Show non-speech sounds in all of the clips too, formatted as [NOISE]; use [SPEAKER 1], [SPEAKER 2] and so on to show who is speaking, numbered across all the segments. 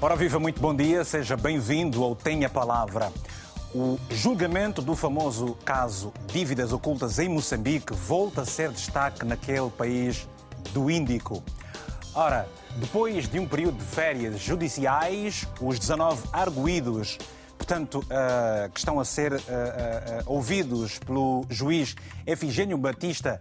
[SPEAKER 1] Ora viva, muito bom dia, seja bem-vindo ao Tenha Palavra. O julgamento do famoso caso Dívidas Ocultas em Moçambique volta a ser destaque naquele país do Índico. Ora, depois de um período de férias judiciais, os 19 arguídos portanto, uh, que estão a ser uh, uh, ouvidos pelo juiz Efigênio Batista,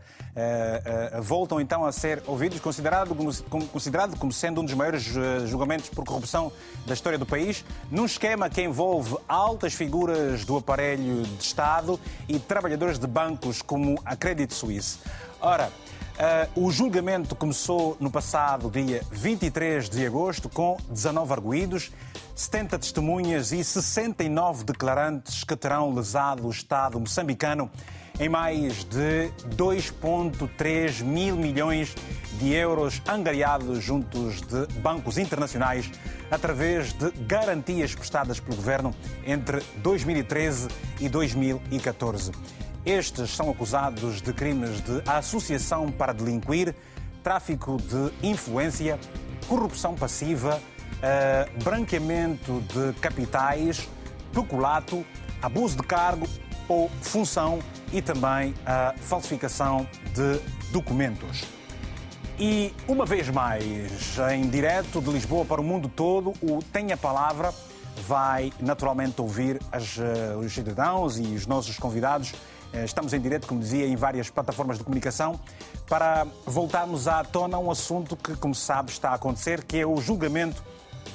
[SPEAKER 1] voltam então a ser ouvidos, considerado como, considerado como sendo um dos maiores julgamentos por corrupção da história do país, num esquema que envolve altas figuras do aparelho de Estado e trabalhadores de bancos como a Credit Suisse. Ora, Uh, o julgamento começou no passado dia 23 de agosto, com 19 arguídos, 70 testemunhas e 69 declarantes que terão lesado o Estado moçambicano em mais de 2,3 mil milhões de euros angariados juntos de bancos internacionais através de garantias prestadas pelo governo entre 2013 e 2014. Estes são acusados de crimes de associação para delinquir, tráfico de influência, corrupção passiva, uh, branqueamento de capitais, peculato, abuso de cargo ou função e também a falsificação de documentos. E uma vez mais, em direto de Lisboa para o mundo todo, o Tem a Palavra vai naturalmente ouvir as, uh, os cidadãos e os nossos convidados eh, estamos em direto, como dizia, em várias plataformas de comunicação para voltarmos à tona um assunto que, como sabe, está a acontecer, que é o julgamento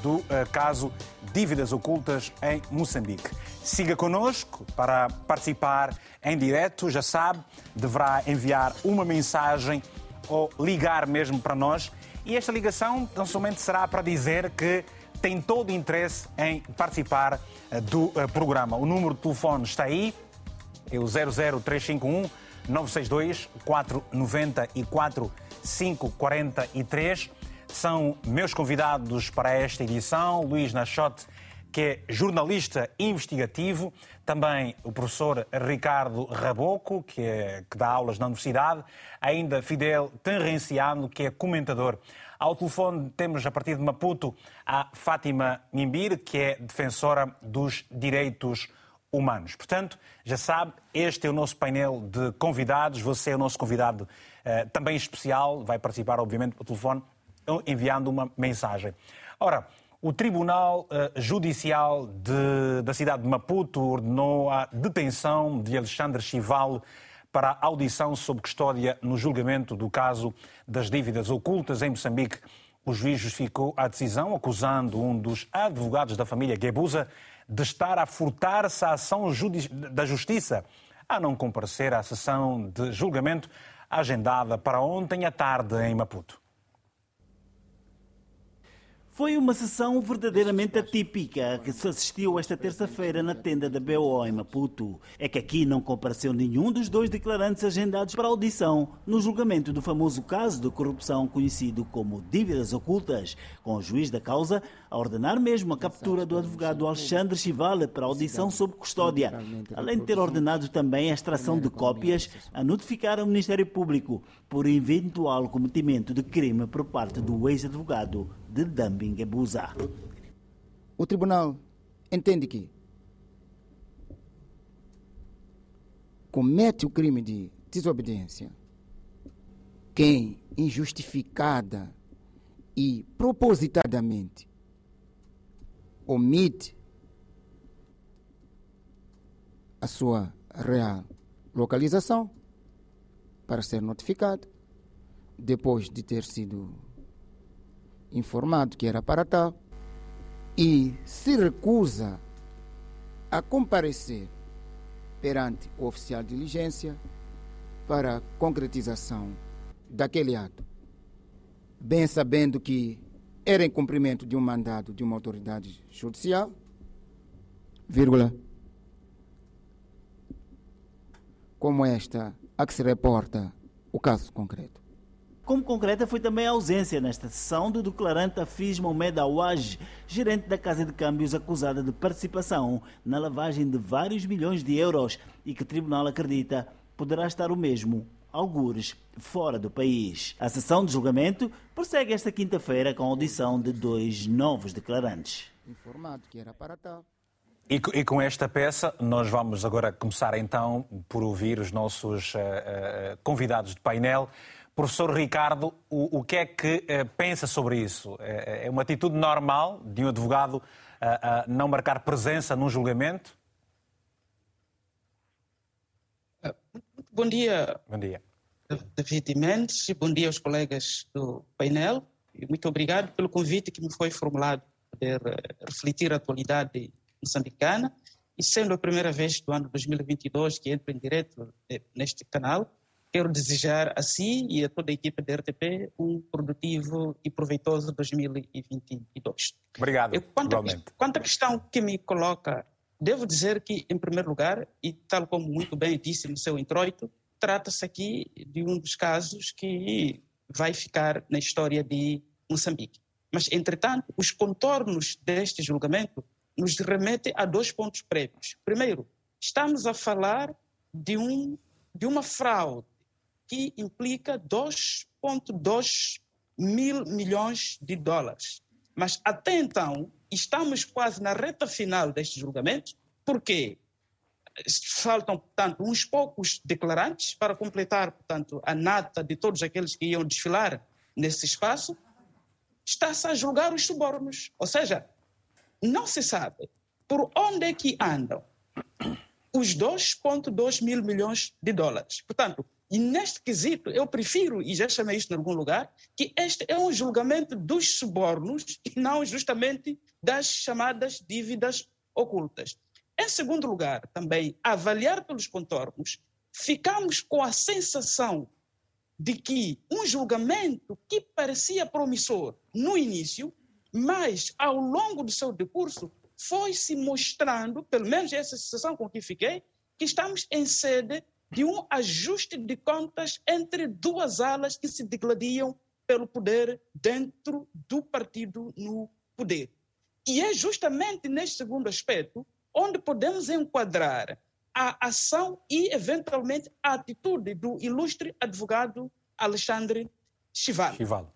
[SPEAKER 1] do uh, caso Dívidas Ocultas em Moçambique. Siga connosco para participar em direto, já sabe, deverá enviar uma mensagem ou ligar mesmo para nós. E esta ligação não somente será para dizer que tem todo o interesse em participar uh, do programa. O número de telefone está aí, é o 00351 962 494 543. São meus convidados para esta edição, Luís Nachote, que é jornalista investigativo, também o professor Ricardo Raboco, que, é, que dá aulas na universidade, ainda Fidel Tenrenciano, que é comentador. Ao telefone temos, a partir de Maputo, a Fátima Mimbir, que é defensora dos direitos humanos humanos. Portanto, já sabe, este é o nosso painel de convidados. Você é o nosso convidado uh, também especial. Vai participar, obviamente, por telefone, enviando uma mensagem. Ora, o Tribunal uh, Judicial de, da cidade de Maputo ordenou a detenção de Alexandre Chival para audição sob custódia no julgamento do caso das dívidas ocultas em Moçambique. O juiz justificou a decisão, acusando um dos advogados da família Guebuza de estar a furtar-se à ação da Justiça a não comparecer à sessão de julgamento agendada para ontem à tarde em Maputo.
[SPEAKER 2] Foi uma sessão verdadeiramente atípica que se assistiu esta terça-feira na tenda da BO em Maputo. É que aqui não compareceu nenhum dos dois declarantes agendados para audição no julgamento do famoso caso de corrupção conhecido como dívidas ocultas, com o juiz da causa a ordenar mesmo a captura do advogado Alexandre Chivale para audição sob custódia, além de ter ordenado também a extração de cópias a notificar ao Ministério Público por eventual cometimento de crime por parte do ex-advogado de dumping abusa.
[SPEAKER 3] O tribunal entende que comete o crime de desobediência quem injustificada e propositadamente omite a sua real localização para ser notificado depois de ter sido informado que era para tal e se recusa a comparecer perante o oficial de diligência para a concretização daquele ato, bem sabendo que era em cumprimento de um mandado de uma autoridade judicial, vírgula, como esta a que se reporta o caso concreto.
[SPEAKER 2] Como concreta foi também a ausência nesta sessão do declarante Afis Mohamed Awaj, gerente da Casa de Câmbios acusada de participação na lavagem de vários milhões de euros e que o tribunal acredita poderá estar o mesmo algures fora do país. A sessão de julgamento prossegue esta quinta-feira com a audição de dois novos declarantes.
[SPEAKER 3] Informado que era para tal.
[SPEAKER 1] E, e, com esta peça, nós vamos agora começar então por ouvir os nossos uh, uh, convidados de painel. Professor Ricardo, o, o que é que uh, pensa sobre isso? É, é uma atitude normal de um advogado não marcar presença num julgamento?
[SPEAKER 4] Bom dia.
[SPEAKER 1] Bom dia.
[SPEAKER 4] David Mendes e bom dia aos colegas do painel. E muito obrigado pelo convite que me foi formulado para poder refletir a atualidade moçambicana. E sendo a primeira vez do ano 2022 que entro em direto neste canal, quero desejar a si e a toda a equipe da RTP um produtivo e proveitoso 2022.
[SPEAKER 1] Obrigado.
[SPEAKER 4] Quanto, a, quanto à questão que me coloca, devo dizer que, em primeiro lugar, e tal como muito bem disse no seu introito, trata-se aqui de um dos casos que vai ficar na história de Moçambique. Mas, entretanto, os contornos deste julgamento nos remete a dois pontos prévios. Primeiro, estamos a falar de, um, de uma fraude que implica 2,2 mil milhões de dólares. Mas até então, estamos quase na reta final deste julgamento, porque faltam, portanto, uns poucos declarantes para completar, portanto, a nata de todos aqueles que iam desfilar nesse espaço. Está-se a julgar os subornos. Ou seja, não se sabe por onde é que andam os 2,2 mil milhões de dólares. Portanto, e neste quesito, eu prefiro, e já chamei isto em algum lugar, que este é um julgamento dos subornos e não justamente das chamadas dívidas ocultas. Em segundo lugar, também, avaliar pelos contornos, ficamos com a sensação de que um julgamento que parecia promissor no início mas ao longo do seu decurso foi se mostrando, pelo menos essa sensação com que fiquei, que estamos em sede de um ajuste de contas entre duas alas que se degladiam pelo poder dentro do partido no poder. E é justamente neste segundo aspecto onde podemos enquadrar a ação e, eventualmente, a atitude do ilustre advogado Alexandre Chivalo.
[SPEAKER 1] Chivalo.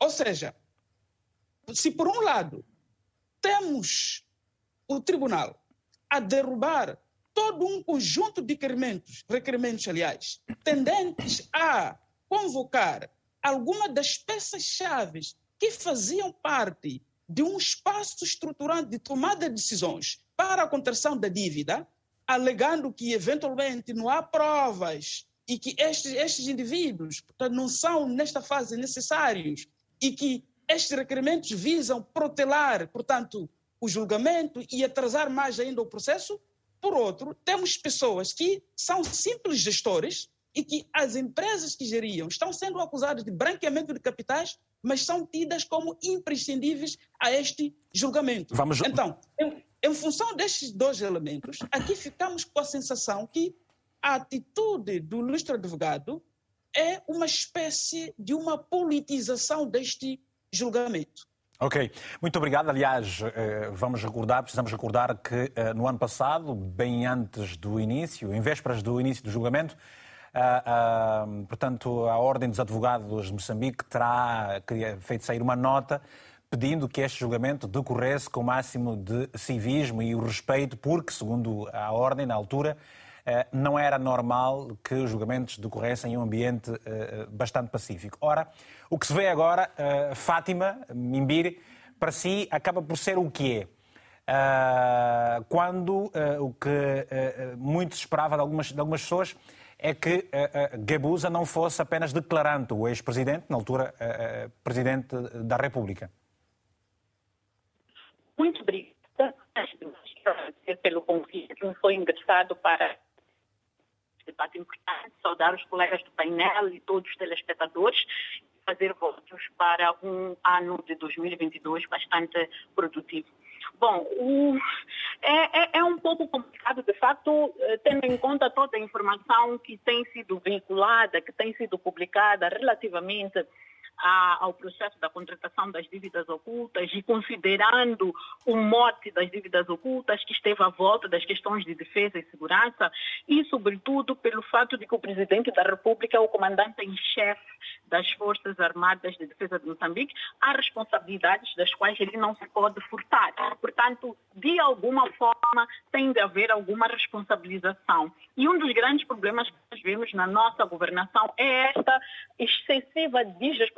[SPEAKER 4] Ou seja, se por um lado temos o tribunal a derrubar todo um conjunto de requerimentos, requerimentos, aliás, tendentes a convocar alguma das peças-chave que faziam parte de um espaço estruturante de tomada de decisões para a contração da dívida, alegando que eventualmente não há provas e que estes, estes indivíduos portanto, não são nesta fase necessários e que estes requerimentos visam protelar, portanto, o julgamento e atrasar mais ainda o processo. Por outro, temos pessoas que são simples gestores e que as empresas que geriam estão sendo acusadas de branqueamento de capitais, mas são tidas como imprescindíveis a este julgamento.
[SPEAKER 1] Vamos...
[SPEAKER 4] Então, em, em função destes dois elementos, aqui ficamos com a sensação que a atitude do ilustre advogado é uma espécie de uma politização deste julgamento.
[SPEAKER 1] Ok, muito obrigado. Aliás, eh, vamos recordar, precisamos recordar que eh, no ano passado, bem antes do início, em vésperas do início do julgamento, portanto, a Ordem dos Advogados de Moçambique terá feito sair uma nota pedindo que este julgamento decorresse com o máximo de civismo e o respeito, porque, segundo a Ordem, na altura, eh, não era normal que os julgamentos decorressem em um ambiente bastante pacífico. Ora, o que se vê agora, Fátima, Mimbiri, para si acaba por ser o que é. Quando o que muito se esperava de algumas, de algumas pessoas é que Gabusa não fosse apenas declarante, o ex-presidente, na altura presidente da República.
[SPEAKER 5] Muito obrigada pelo convite que me foi engraçado para este debate importante, saudar os colegas do painel e todos os telespectadores fazer votos para um ano de 2022 bastante produtivo. Bom, o, é, é, é, um pouco complicado, de facto, eh, tendo em conta toda a informação que tem sido vinculada, que tem sido publicada relativamente ao processo da contratação das dívidas ocultas e considerando o mote das dívidas ocultas que esteve à volta das questões de defesa e segurança e, sobretudo, pelo fato de que o presidente da República é o comandante em chefe das Forças Armadas de Defesa de Moçambique, há responsabilidades das quais ele não se pode furtar. Portanto, de alguma forma, tem de haver alguma responsabilização. E um dos grandes problemas que nós vemos na nossa governação é esta excessiva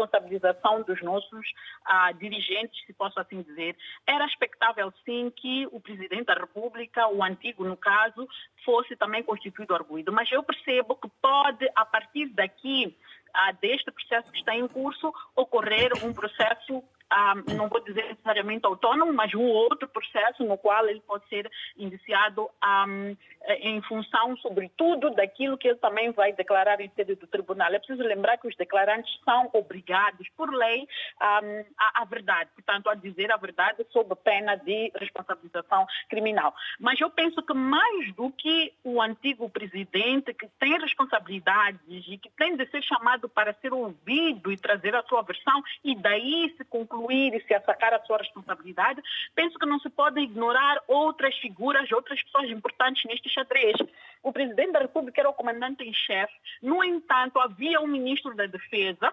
[SPEAKER 5] desresponsabilização dos nossos ah, dirigentes, se posso assim dizer. Era expectável, sim, que o presidente da República, o antigo no caso, fosse também constituído arguído. Mas eu percebo que pode, a partir daqui, ah, deste processo que está em curso, ocorrer um processo um, não vou dizer necessariamente autônomo, mas um outro processo no qual ele pode ser indiciado um, em função, sobretudo, daquilo que ele também vai declarar em sede do tribunal. É preciso lembrar que os declarantes são obrigados, por lei, um, à, à verdade, portanto, a dizer a verdade sob pena de responsabilização criminal. Mas eu penso que mais do que o antigo presidente, que tem responsabilidades e que tem de ser chamado para ser ouvido e trazer a sua versão, e daí se conclui concluir e se assacar a sua responsabilidade, penso que não se pode ignorar outras figuras, outras pessoas importantes neste xadrez. O presidente da República era o comandante em chefe, no entanto, havia um ministro da Defesa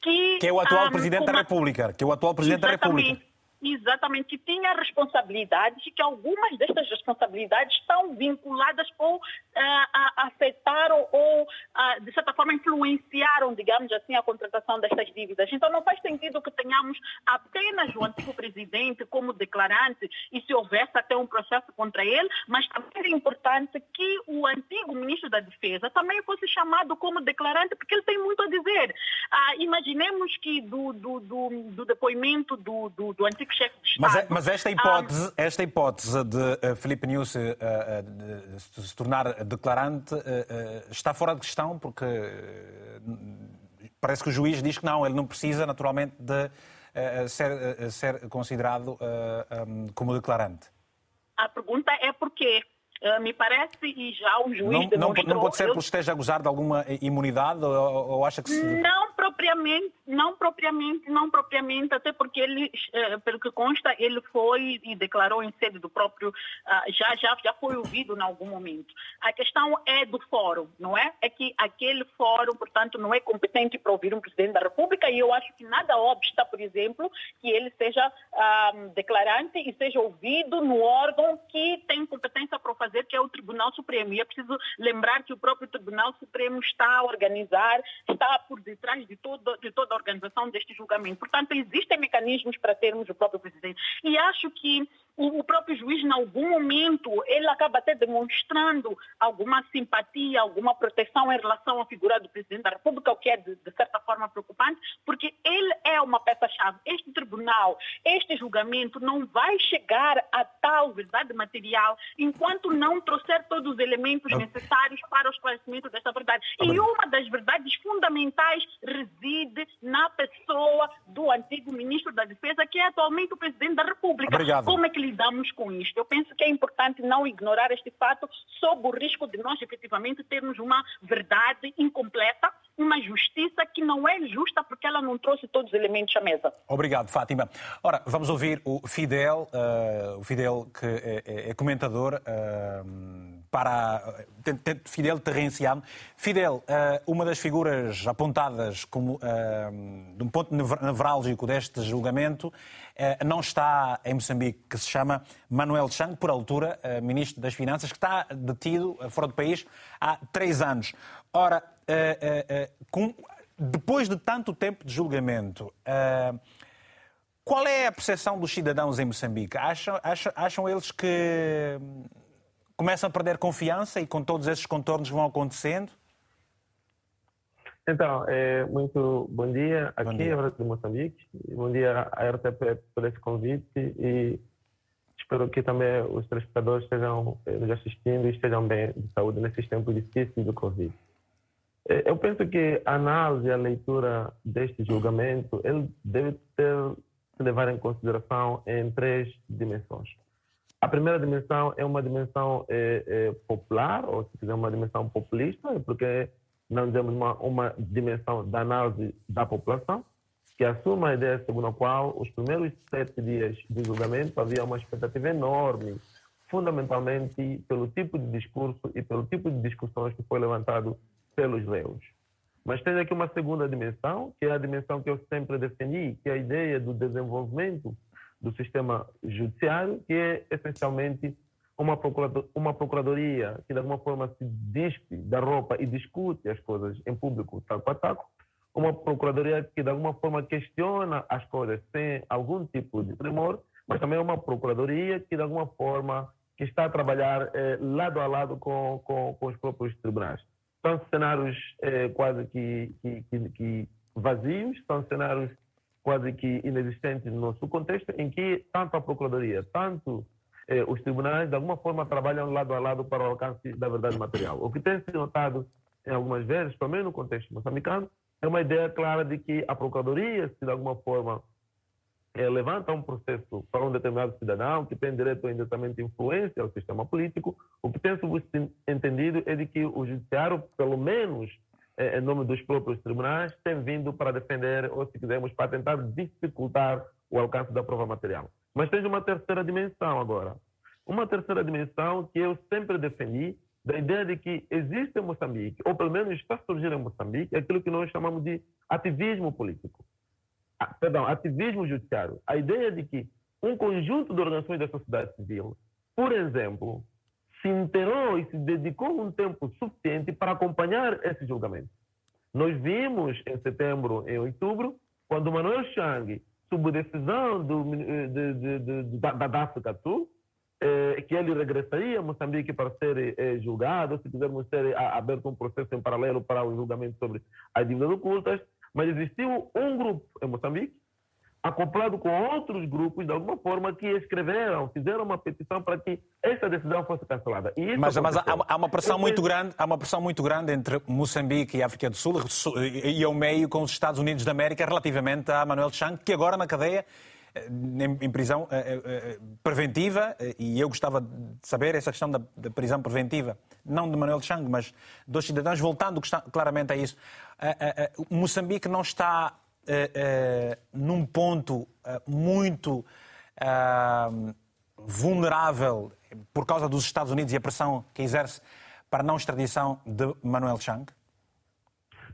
[SPEAKER 5] que.
[SPEAKER 1] Que é o atual um, presidente uma... da República. Que é o atual presidente
[SPEAKER 5] Exatamente.
[SPEAKER 1] da República
[SPEAKER 5] exatamente, que tinha responsabilidades e que algumas destas responsabilidades estão vinculadas ou uh, afetaram ou, uh, de certa forma, influenciaram, digamos assim, a contratação destas dívidas. Então, não faz sentido que tenhamos apenas o antigo presidente como declarante e se houvesse até um processo contra ele, mas também é importante que o antigo ministro da Defesa também fosse chamado como declarante, porque ele tem muito a dizer. Uh, imaginemos que do, do, do, do depoimento do, do, do chefe de
[SPEAKER 1] Estado. Mas, é, mas esta hipótese, esta hipótese de uh, Filipe Nunes uh, de se tornar declarante uh, está fora de questão, porque parece que o juiz diz que não, ele não precisa naturalmente de ser, ser considerado um, como declarante.
[SPEAKER 5] A pergunta é porquê? Uh, me parece, e já o juiz não, demonstrou...
[SPEAKER 1] Não, não pode ser porque esteja a gozar de alguma imunidade ou, ou acha que se...
[SPEAKER 5] Não propriamente, não propriamente, não propriamente, até porque ele, uh, pelo que consta, ele foi e declarou em sede do próprio, uh, já, já, já foi ouvido em algum momento. A questão é do fórum, não é? É que aquele fórum, portanto, não é competente para ouvir um presidente da República e eu acho que nada obsta, por exemplo, que ele seja declarante e seja ouvido no órgão que tem competência para fazer fazer, que é o Tribunal Supremo. E é preciso lembrar que o próprio Tribunal Supremo está a organizar, está por detrás de, todo, de toda a organização deste julgamento. Portanto, existem mecanismos para termos o próprio presidente. E acho que o próprio juiz, em algum momento, ele acaba até demonstrando alguma simpatia, alguma proteção em relação à figura do presidente da República, o que é, de, de certa forma, preocupante, porque ele é uma peça-chave. Este tribunal, este julgamento não vai chegar a tal verdade material enquanto não trouxer todos os elementos necessários para o esclarecimento desta verdade. E uma das verdades fundamentais reside na pessoa do antigo ministro da Defesa, que é atualmente o presidente da República.
[SPEAKER 1] Obrigado.
[SPEAKER 5] Como é que lidamos com isto? Eu penso que é importante não ignorar este fato sob o risco de nós efetivamente termos uma verdade incompleta, uma justiça que não é justa porque ela não trouxe todos os elementos à mesa.
[SPEAKER 1] Obrigado, Fátima. Ora, vamos ouvir o Fidel, uh, o Fidel que é, é, é comentador uh, para Fidel Terrenciano. Fidel, uh, uma das figuras apontadas como de um ponto nevrálgico deste julgamento não está em Moçambique, que se chama Manuel Chang, por altura ministro das Finanças, que está detido fora do país há três anos. Ora, depois de tanto tempo de julgamento, qual é a percepção dos cidadãos em Moçambique? Acham, acham, acham eles que começam a perder confiança e com todos esses contornos vão acontecendo?
[SPEAKER 6] Então, é, muito bom dia aqui, bom dia. de Moçambique. Bom dia à RTP por esse convite e espero que também os telespectadores estejam eh, nos assistindo e estejam bem de saúde nesses tempos difíceis do Covid. É, eu penso que a análise, a leitura deste julgamento, ele deve ter se levar em consideração em três dimensões. A primeira dimensão é uma dimensão é, é, popular, ou se quiser, uma dimensão populista, porque não temos uma, uma dimensão da análise da população. que assume a ideia segundo a qual os primeiros sete dias de julgamento havia uma expectativa enorme, fundamentalmente pelo tipo de discurso e pelo tipo de discussões que foi levantado pelos réus. Mas tem aqui uma segunda dimensão, que é a dimensão que eu sempre defendi, que é a ideia do desenvolvimento do sistema judiciário, que é essencialmente uma, procurador, uma procuradoria que de alguma forma se despe da roupa e discute as coisas em público, taco a taco, uma procuradoria que de alguma forma questiona as coisas sem algum tipo de tremor, mas também uma procuradoria que de alguma forma que está a trabalhar eh, lado a lado com, com, com, os próprios tribunais. São cenários eh, quase que, que, que, que vazios, são cenários quase que inexistentes no nosso contexto, em que tanto a procuradoria, tanto eh, os tribunais, de alguma forma, trabalham lado a lado para o alcance da verdade material. O que tem se notado em algumas vezes, também no contexto moçambicano, é uma ideia clara de que a Procuradoria, se de alguma forma é, levanta um processo para um determinado cidadão que tem direito a indiretamente influência ao sistema político, o que tem entendido é de que o judiciário, pelo menos em nome dos próprios tribunais, tem vindo para defender, ou se quisermos, para tentar dificultar o alcance da prova material. Mas tem uma terceira dimensão agora. Uma terceira dimensão que eu sempre defendi, da ideia de que existe em Moçambique, ou pelo menos está surgindo em Moçambique, aquilo que nós chamamos de ativismo político. Ah, perdão, ativismo judiciário. A ideia de que um conjunto de organizações da sociedade civil, por exemplo, se inteirou e se dedicou um tempo suficiente para acompanhar esse julgamento. Nós vimos em setembro, em outubro, quando Manuel Chang, sob decisão do, de, de, de, da, da África Sul, eh, que ele regressaria a Moçambique para ser eh, julgado, se quisermos ter a, aberto um processo em paralelo para o julgamento sobre as dívidas ocultas, mas existiu um grupo em Moçambique, acoplado com outros grupos, de alguma forma, que escreveram, fizeram uma petição para que essa decisão fosse cancelada.
[SPEAKER 1] mas, mas há, há, uma pressão muito grande, há uma pressão muito grande entre Moçambique e África do Sul e ao meio com os Estados Unidos da América relativamente a Manuel Chang, que agora na cadeia em, prisão eh, eh, preventiva, eh, e eu gostava de saber essa questão da, da prisão preventiva, não de Manuel Chang, mas dos cidadãos, voltando claramente a isso. Moçambique não está num ponto muito vulnerável por causa dos Estados Unidos e a pressão que exerce para a não extradição de Manuel Chang?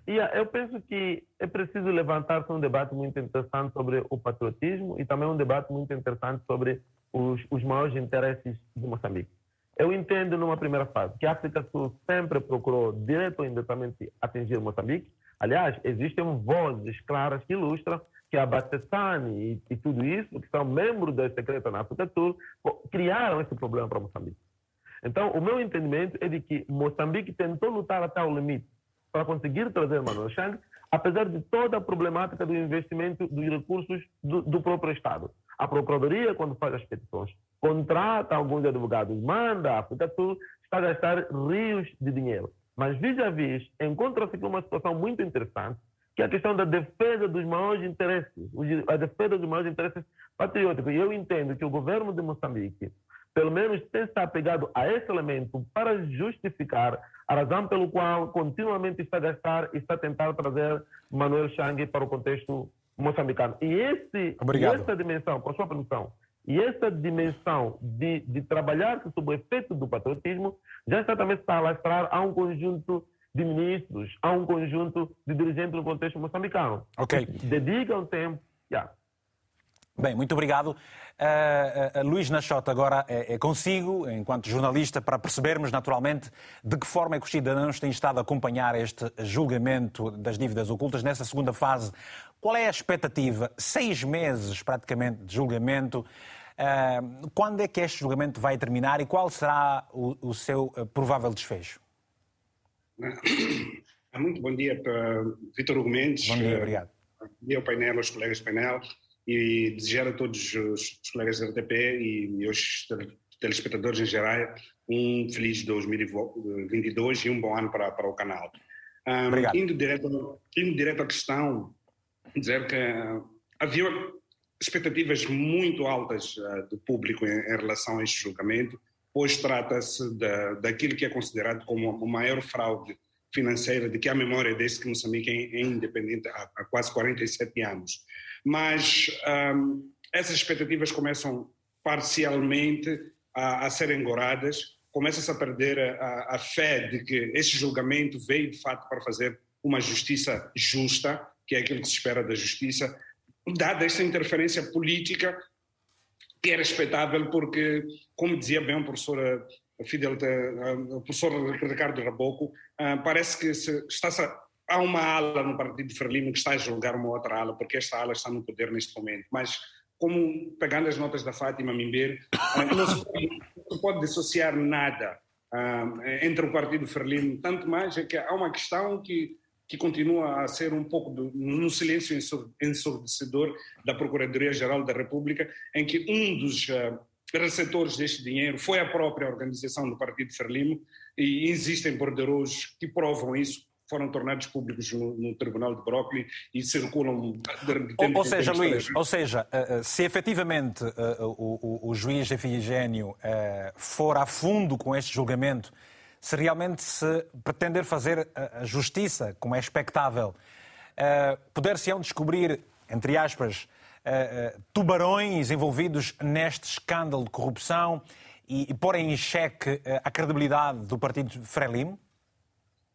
[SPEAKER 6] Yeah, eu penso que é preciso levantar-se um debate muito interessante sobre o patriotismo e também um debate muito interessante sobre os, os maiores interesses de Moçambique. Eu entendo, numa primeira fase, que a África Sul sempre procurou, direto ou indiretamente, atingir Moçambique. Aliás, existem vozes claras que ilustram que a Batessani e, e, tudo isso, que são membros da secreta na Sul, criaram esse problema para Moçambique. Então, o meu entendimento é de que Moçambique tentou lutar até o limite para conseguir trazer Manuel Chang, apesar de toda a problemática do investimento dos recursos do, do próprio Estado. A Procuradoria, quando faz as petições, contrata alguns advogados, manda a Sul, está a gastar rios de dinheiro. Mas, vis-à-vis, encontra-se com uma situação muito interessante, que é a questão da defesa dos maiores interesses, a defesa dos maiores interesses patrióticos. E eu entendo que o governo de Moçambique, pelo menos, tem se apegado a esse elemento para justificar a razão pelo qual continuamente está a gastar e está a tentar trazer Manuel Chang para o contexto moçambicano. E, esse, essa dimensão, com a sua permissão, e essa dimensão de, de trabalhar sob o efeito do patriotismo já está também a alastrar a um conjunto de ministros, a um conjunto de dirigentes no contexto moçambicano.
[SPEAKER 1] Ok.
[SPEAKER 6] Dedicam tempo. Yeah.
[SPEAKER 1] Bem, muito obrigado. Uh, uh, Luís Nachota, agora é, é, consigo, enquanto jornalista, para percebermos naturalmente de que forma é que os cidadãos têm estado a acompanhar este julgamento das dívidas ocultas nessa segunda fase. Qual é a expectativa? Seis meses praticamente de julgamento. Quando é que este julgamento vai terminar e qual será o, o seu provável desfecho? [COUGHS]
[SPEAKER 7] Muito bom dia para Vitor Hugo Mendes.
[SPEAKER 1] Bom dia, obrigado.
[SPEAKER 7] Bom dia ao painel, aos colegas do painel e desejar a todos os, colegas da RTP e, aos telespectadores em geral um feliz 2022 e um bom ano para, para o canal. Um, indo, direto, indo direto à questão, dizer que uh, havia expectativas muito altas uh, do público em, em, relação a este julgamento, pois trata-se da, daquilo que é considerado como a maior fraude financeira de que há memória desde que Moçambique é, é independente há, há, quase 47 anos. Mas um, essas expectativas começam parcialmente a, a serem engoradas, começa-se a perder a, a, fé de que esse julgamento veio de fato para fazer uma justiça justa, que é aquilo que se espera da justiça, dada esta interferência política que é respeitável porque, como dizia bem o professor Fidel, o professor Ricardo Raboco, parece que se está há uma ala no partido Frelimo que está a julgar uma outra ala, porque esta ala está no poder neste momento, mas como pegando as notas da Fátima Mimber, não se pode, não se pode dissociar nada entre o partido Frelimo, tanto mais é que há uma questão que que continua a ser um pouco do, no silêncio ensurdecedor da Procuradoria-Geral da República, em que um dos uh, receptores deste dinheiro foi a própria organização do Partido Frelimo e existem borderos que provam isso foram tornados públicos no, no Tribunal de Brócoli e circulam...
[SPEAKER 1] De, de ou, ou seja, Luís, ou seja, eh, eh, se efetivamente o, o, o juiz Efigênio for a fundo com este julgamento se realmente se pretender fazer a justiça, como é expectável, uh, poder-se-ão descobrir, entre aspas, uh, uh, tubarões envolvidos neste escândalo de corrupção e, e pôr em xeque a credibilidade do partido Frelimo?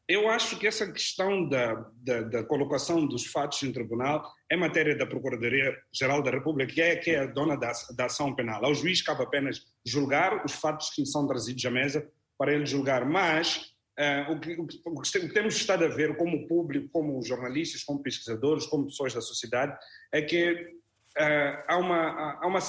[SPEAKER 7] Eu acho que essa questão da, da, da, colocação dos fatos em tribunal é matéria da Procuradoria-Geral da República, que é, que é a dona da, da ação penal. Ao juiz cabe apenas julgar os fatos que são trazidos à mesa para ele julgar, mas uh, o, que, o, que, temos estado a ver como público, como jornalistas, como pesquisadores, como pessoas da sociedade, é que uh, há uma, há uma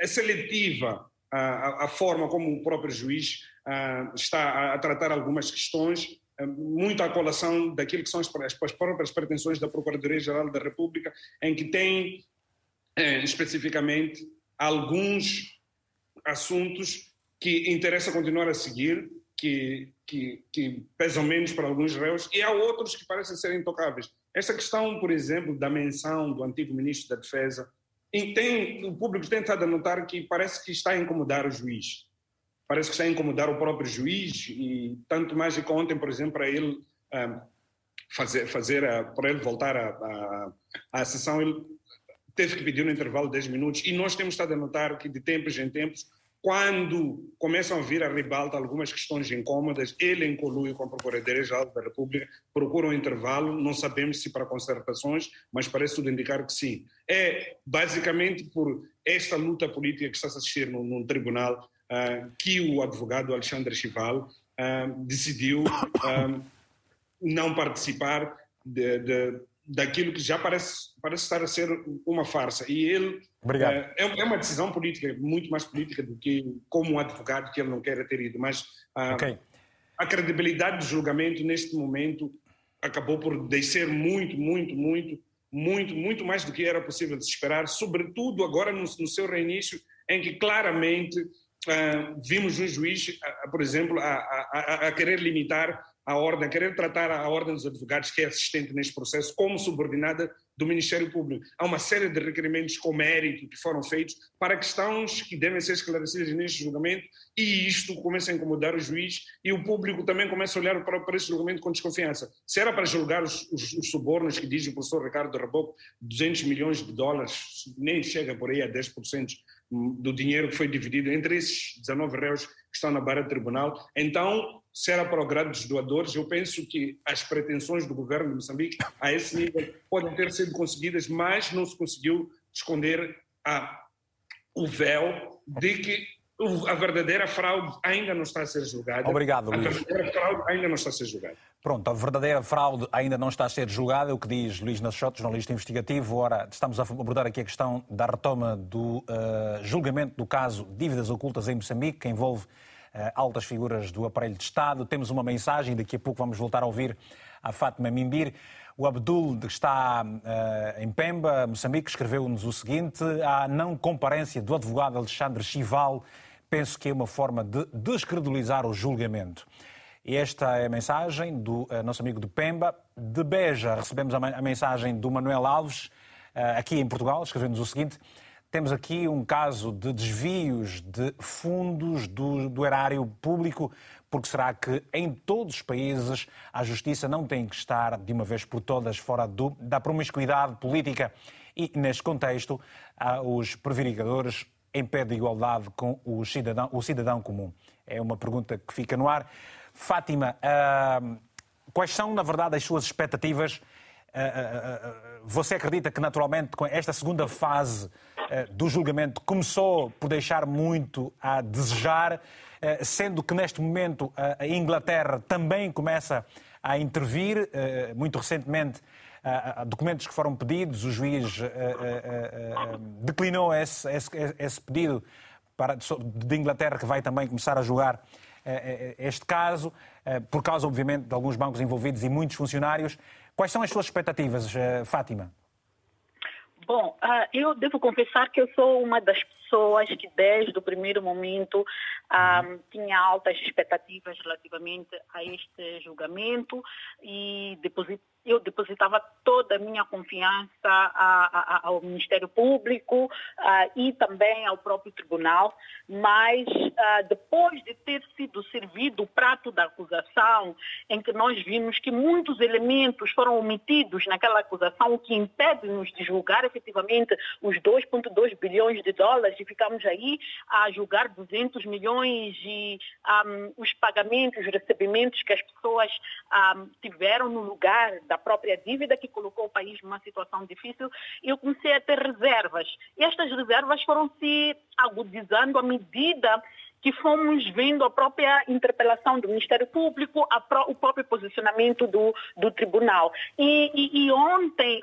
[SPEAKER 7] é seletiva a, a, forma como o próprio juiz uh, está a, tratar algumas questões, muito à colação daquilo que são as, as próprias pretensões da Procuradoria-Geral da República, em que tem especificamente alguns assuntos que interessa continuar a seguir, que, que, que pesam menos para alguns réus, e há outros que parecem ser intocáveis. Essa questão, por exemplo, da menção do antigo ministro da Defesa, tem, o público tem estado a notar que parece que está a incomodar o juiz. Parece que está a incomodar o próprio juiz, e tanto mais que ontem, por exemplo, para ele um, fazer, fazer a, para ele voltar à sessão, ele teve que pedir um intervalo de 10 minutos, e nós temos estado a notar que de tempos em tempos quando começam a vir a ribalta algumas questões incômodas, ele, em colui com a Procuradoria-Geral da República, procura um intervalo, não sabemos se para concertações, mas parece tudo indicar que sim. É basicamente por esta luta política que está a assistir num, tribunal uh, que o advogado Alexandre Chival uh, decidiu uh, não participar de, de daquilo que já parece, parece estar a ser uma farsa. E ele é, é, uma decisão política, muito mais política do que como um advogado que ele não quer ter ido. Mas ah, okay. a credibilidade do julgamento neste momento acabou por descer muito, muito, muito, muito, muito mais do que era possível de se esperar, sobretudo agora no, no seu reinício, em que claramente ah, vimos um juiz, ah, por exemplo, a, a, a querer limitar a ordem, querer tratar a ordem dos advogados, que é assistente neste processo, como subordinada do Ministério Público. Há uma série de requerimentos com mérito que foram feitos para questões que devem ser esclarecidas neste julgamento e isto começa a incomodar o juiz e o público também começa a olhar para, para esse julgamento com desconfiança. Se era para julgar os, os, os subornos que diz o professor Ricardo Raboco, 200 milhões de dólares, nem chega por aí a 10% do dinheiro que foi dividido entre esses 19 réus que estão na barra do tribunal, então se era para o grado dos doadores, eu penso que as pretensões do governo de Moçambique a esse nível podem ter sido conseguidas, mas não se conseguiu esconder a, o véu de que a verdadeira fraude ainda não está a ser julgada.
[SPEAKER 1] Obrigado, Luís.
[SPEAKER 7] A verdadeira fraude ainda não está a ser julgada.
[SPEAKER 1] Pronto, a verdadeira fraude ainda não está a ser julgada, é o que diz Luís Nassoto, jornalista investigativo. Ora, estamos a abordar aqui a questão da retoma do uh, julgamento do caso Dívidas Ocultas em Moçambique, que envolve altas figuras do aparelho de Estado. Temos uma mensagem, daqui a pouco vamos voltar a ouvir a Fátima Mimbir. O Abdul, que está uh, em Pemba, Moçambique, escreveu-nos o seguinte: a não comparência do advogado Alexandre Chival penso que é uma forma de descredibilizar o julgamento. Esta é a mensagem do uh, nosso amigo de Pemba. De Beja, recebemos a, a mensagem do Manuel Alves, uh, aqui em Portugal, escrevendo-nos o seguinte: temos aqui um caso de desvios de fundos do, do erário público, porque será que em todos os países a justiça não tem que estar de uma vez por todas fora do, da promiscuidade política? E neste contexto, os prevaricadores em pé de igualdade com o cidadão, o cidadão comum? É uma pergunta que fica no ar. Fátima, uh, quais são, na verdade, as suas expectativas? Uh, uh, você acredita que, naturalmente, com esta segunda fase do julgamento começou por deixar muito a desejar, eh, sendo que neste momento a Inglaterra também começa a intervir. Eh, muito recentemente, documentos que foram pedidos, o juiz declinou esse pedido para, de Inglaterra, que vai também começar a julgar este caso, por causa, obviamente, de alguns bancos envolvidos e muitos funcionários. Quais são as suas expectativas, Fátima?
[SPEAKER 5] Bom, uh, eu devo confessar que eu sou uma das pessoas que desde o primeiro momento um, ah, tinha altas expectativas relativamente a este julgamento e eu depositava toda a minha confiança a, a, ao Ministério Público a, e também ao próprio tribunal, mas depois de ter sido servido o prato da acusação, em que nós vimos que muitos elementos foram omitidos naquela acusação, o que impede-nos de julgar efetivamente os 2,2 bilhões de dólares e ficamos aí a julgar 200 milhões e um, os pagamentos, os recebimentos que as pessoas um, tiveram no lugar da própria dívida que colocou o país numa situação difícil, eu comecei a ter reservas. E estas reservas foram se agudizando à medida que fomos vendo a própria interpelação do Ministério Público, o próprio posicionamento do, do tribunal. E, e, e ontem,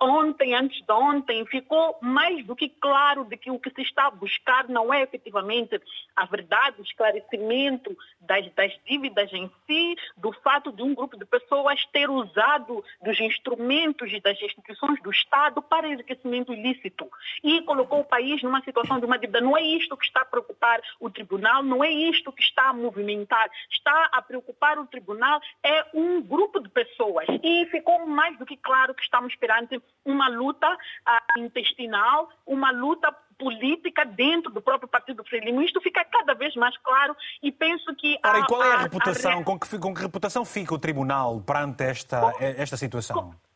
[SPEAKER 5] ontem, antes de ontem, ficou mais do que claro de que o que se está a buscar não é efetivamente a verdade, o esclarecimento das, das dívidas em si, do fato de um grupo de pessoas ter usado dos instrumentos e das instituições do Estado para enriquecimento ilícito e colocou o país numa situação de uma dívida. Não é isto que está a preocupar o tribunal tribunal não é isto que está a movimentar, está a preocupar o tribunal, é um grupo de pessoas. E ficou mais do que claro que estamos perante uma luta uh, intestinal, uma luta política dentro do próprio Partido Frelimo. Isto fica cada vez mais claro e penso que...
[SPEAKER 1] Ora, e qual é a, a reputação, a... Com, que, com que reputação fica o tribunal perante esta, com, esta situação?
[SPEAKER 5] Com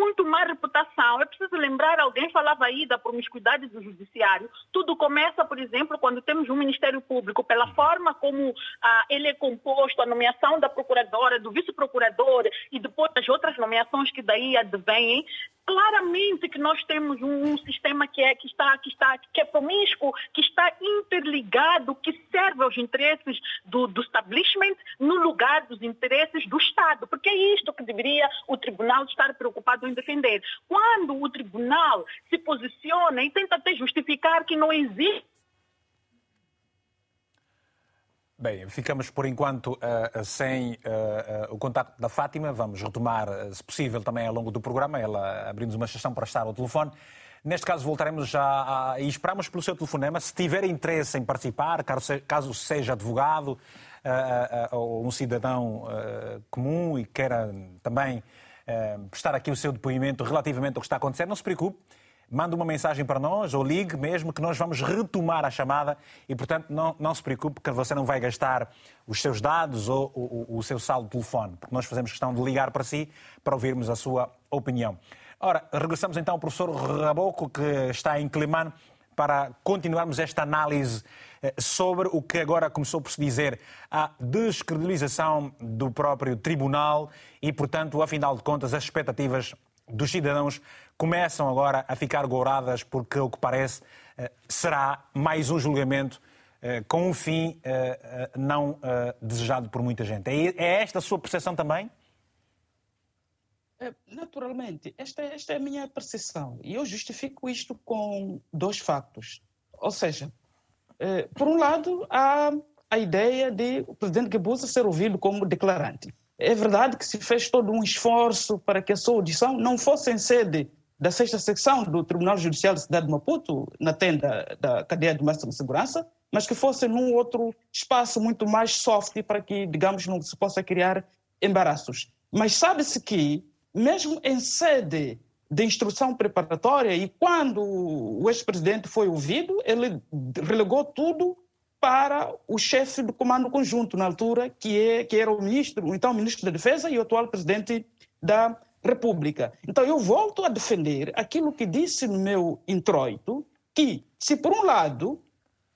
[SPEAKER 5] muito má reputação. É preciso lembrar, alguém falava aí da promiscuidade do judiciário. Tudo começa, por exemplo, quando temos um Ministério Público, pela forma como ah, ele é composto, a nomeação da procuradora, do vice-procurador e depois as outras nomeações que daí advêm, claramente que nós temos um, um, sistema que é que está que está que é promíscuo, que está interligado, que serve aos interesses do, do establishment no lugar dos interesses do Estado, porque é isto que deveria o tribunal estar preocupado defender. Quando o tribunal se posiciona e tenta até justificar que não existe
[SPEAKER 1] Bem, ficamos por enquanto uh, sem uh, uh, o contacto da Fátima. Vamos retomar, se possível, também ao longo do programa. Ela abrindo uma sessão para estar ao telefone. Neste caso, voltaremos já a, e esperamos pelo seu telefonema. Se tiver interesse em participar, caso seja advogado ou um cidadão comum e queira também prestar aqui o seu depoimento relativamente ao que está acontecendo, não se preocupe mande uma mensagem para nós ou ligue mesmo que nós vamos retomar a chamada e, portanto, não, não se preocupe que você não vai gastar os seus dados ou o, o seu saldo de telefone, porque nós fazemos questão de ligar para si para ouvirmos a sua opinião. Ora, regressamos então ao professor Raboco, que está em Climano, para continuarmos esta análise sobre o que agora começou por se dizer a descredibilização do próprio tribunal e, portanto, afinal de contas, as expectativas dos cidadãos começam agora a ficar gouradas porque, o que parece, eh, será mais um julgamento eh, com um fim eh, não desejado por muita gente. É, é esta a sua percepção também?
[SPEAKER 4] Naturalmente, esta, esta é a minha percepção. E eu justifico isto com dois factos. Ou seja, por um lado, há a ideia de o presidente Guebuza ser ouvido como declarante. É verdade que se fez todo um esforço para que a sua audição não fosse em sede da sexta secção do Tribunal Judicial da cidade de Maputo, na tenda da cadeia de máxima segurança, mas que fosse num outro espaço muito mais soft para que, digamos, não se possa criar embaraços. Mas sabe-se que, mesmo em sede de instrução preparatória e quando o ex-presidente foi ouvido, ele relegou tudo para o chefe do comando conjunto na altura, que, é, que era o ministro, o então ministro da Defesa e o atual presidente da República. Então eu volto a defender aquilo que disse no meu introito, que se por um lado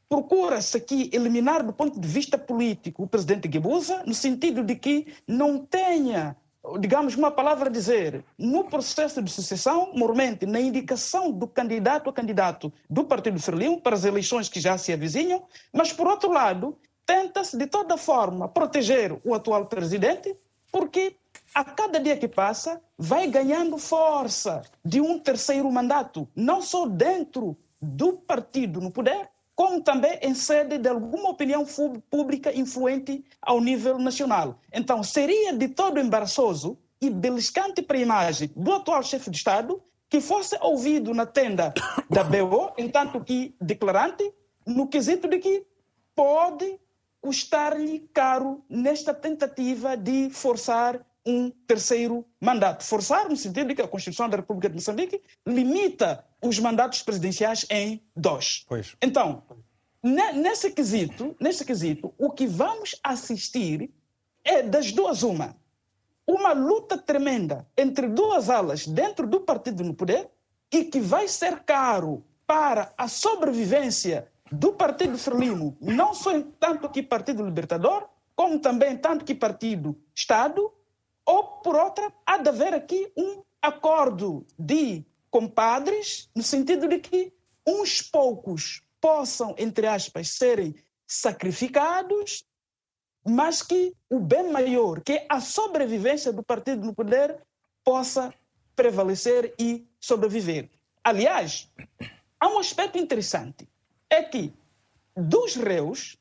[SPEAKER 4] procura-se aqui eliminar do ponto de vista político o presidente Guebuza, no sentido de que não tenha, digamos, uma palavra a dizer no processo de sucessão, mormente na indicação do candidato a candidato do Partido Frelimo para as eleições que já se avizinham, mas, por outro lado, tenta-se de toda forma proteger o atual presidente, porque a cada dia que passa vai ganhando força de um terceiro mandato, não só dentro do partido no poder, como também em sede de alguma opinião pública influente ao nível nacional. Então, seria de todo embaraçoso e beliscante para a imagem do atual chefe de Estado que fosse ouvido na tenda da BO, entanto que declarante, no quesito de que pode custar-lhe caro nesta tentativa de forçar um terceiro mandato. Forçar no sentido de que a Constituição da República de Moçambique limita os mandatos presidenciais em dois.
[SPEAKER 1] Pois.
[SPEAKER 4] Então, nesse quesito, nesse quesito, o que vamos assistir é das duas uma. Uma luta tremenda entre duas alas dentro do partido no poder e que vai ser caro para a sobrevivência do Partido Frelimo, não só em tanto que Partido Libertador, como também tanto que Partido Estado, ou por outra, há de haver aqui um acordo de compadres, no sentido de que uns poucos possam, entre aspas, serem sacrificados, mas que o bem maior, que é a sobrevivência do partido no poder, possa prevalecer e sobreviver. Aliás, há um aspecto interessante, é que dos réus,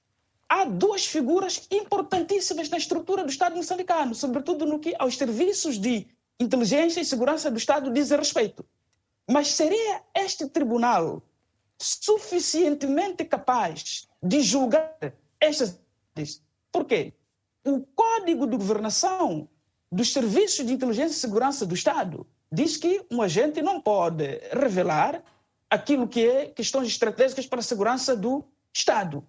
[SPEAKER 4] há duas figuras importantíssimas na estrutura do Estado moçambicano, sobretudo no que aos serviços de inteligência e segurança do Estado dizem respeito. Mas seria este tribunal suficientemente capaz de julgar estas. Por quê? O Código de Governação dos Serviços de Inteligência e Segurança do Estado diz que um agente não pode revelar aquilo que é questões estratégicas para a segurança do Estado.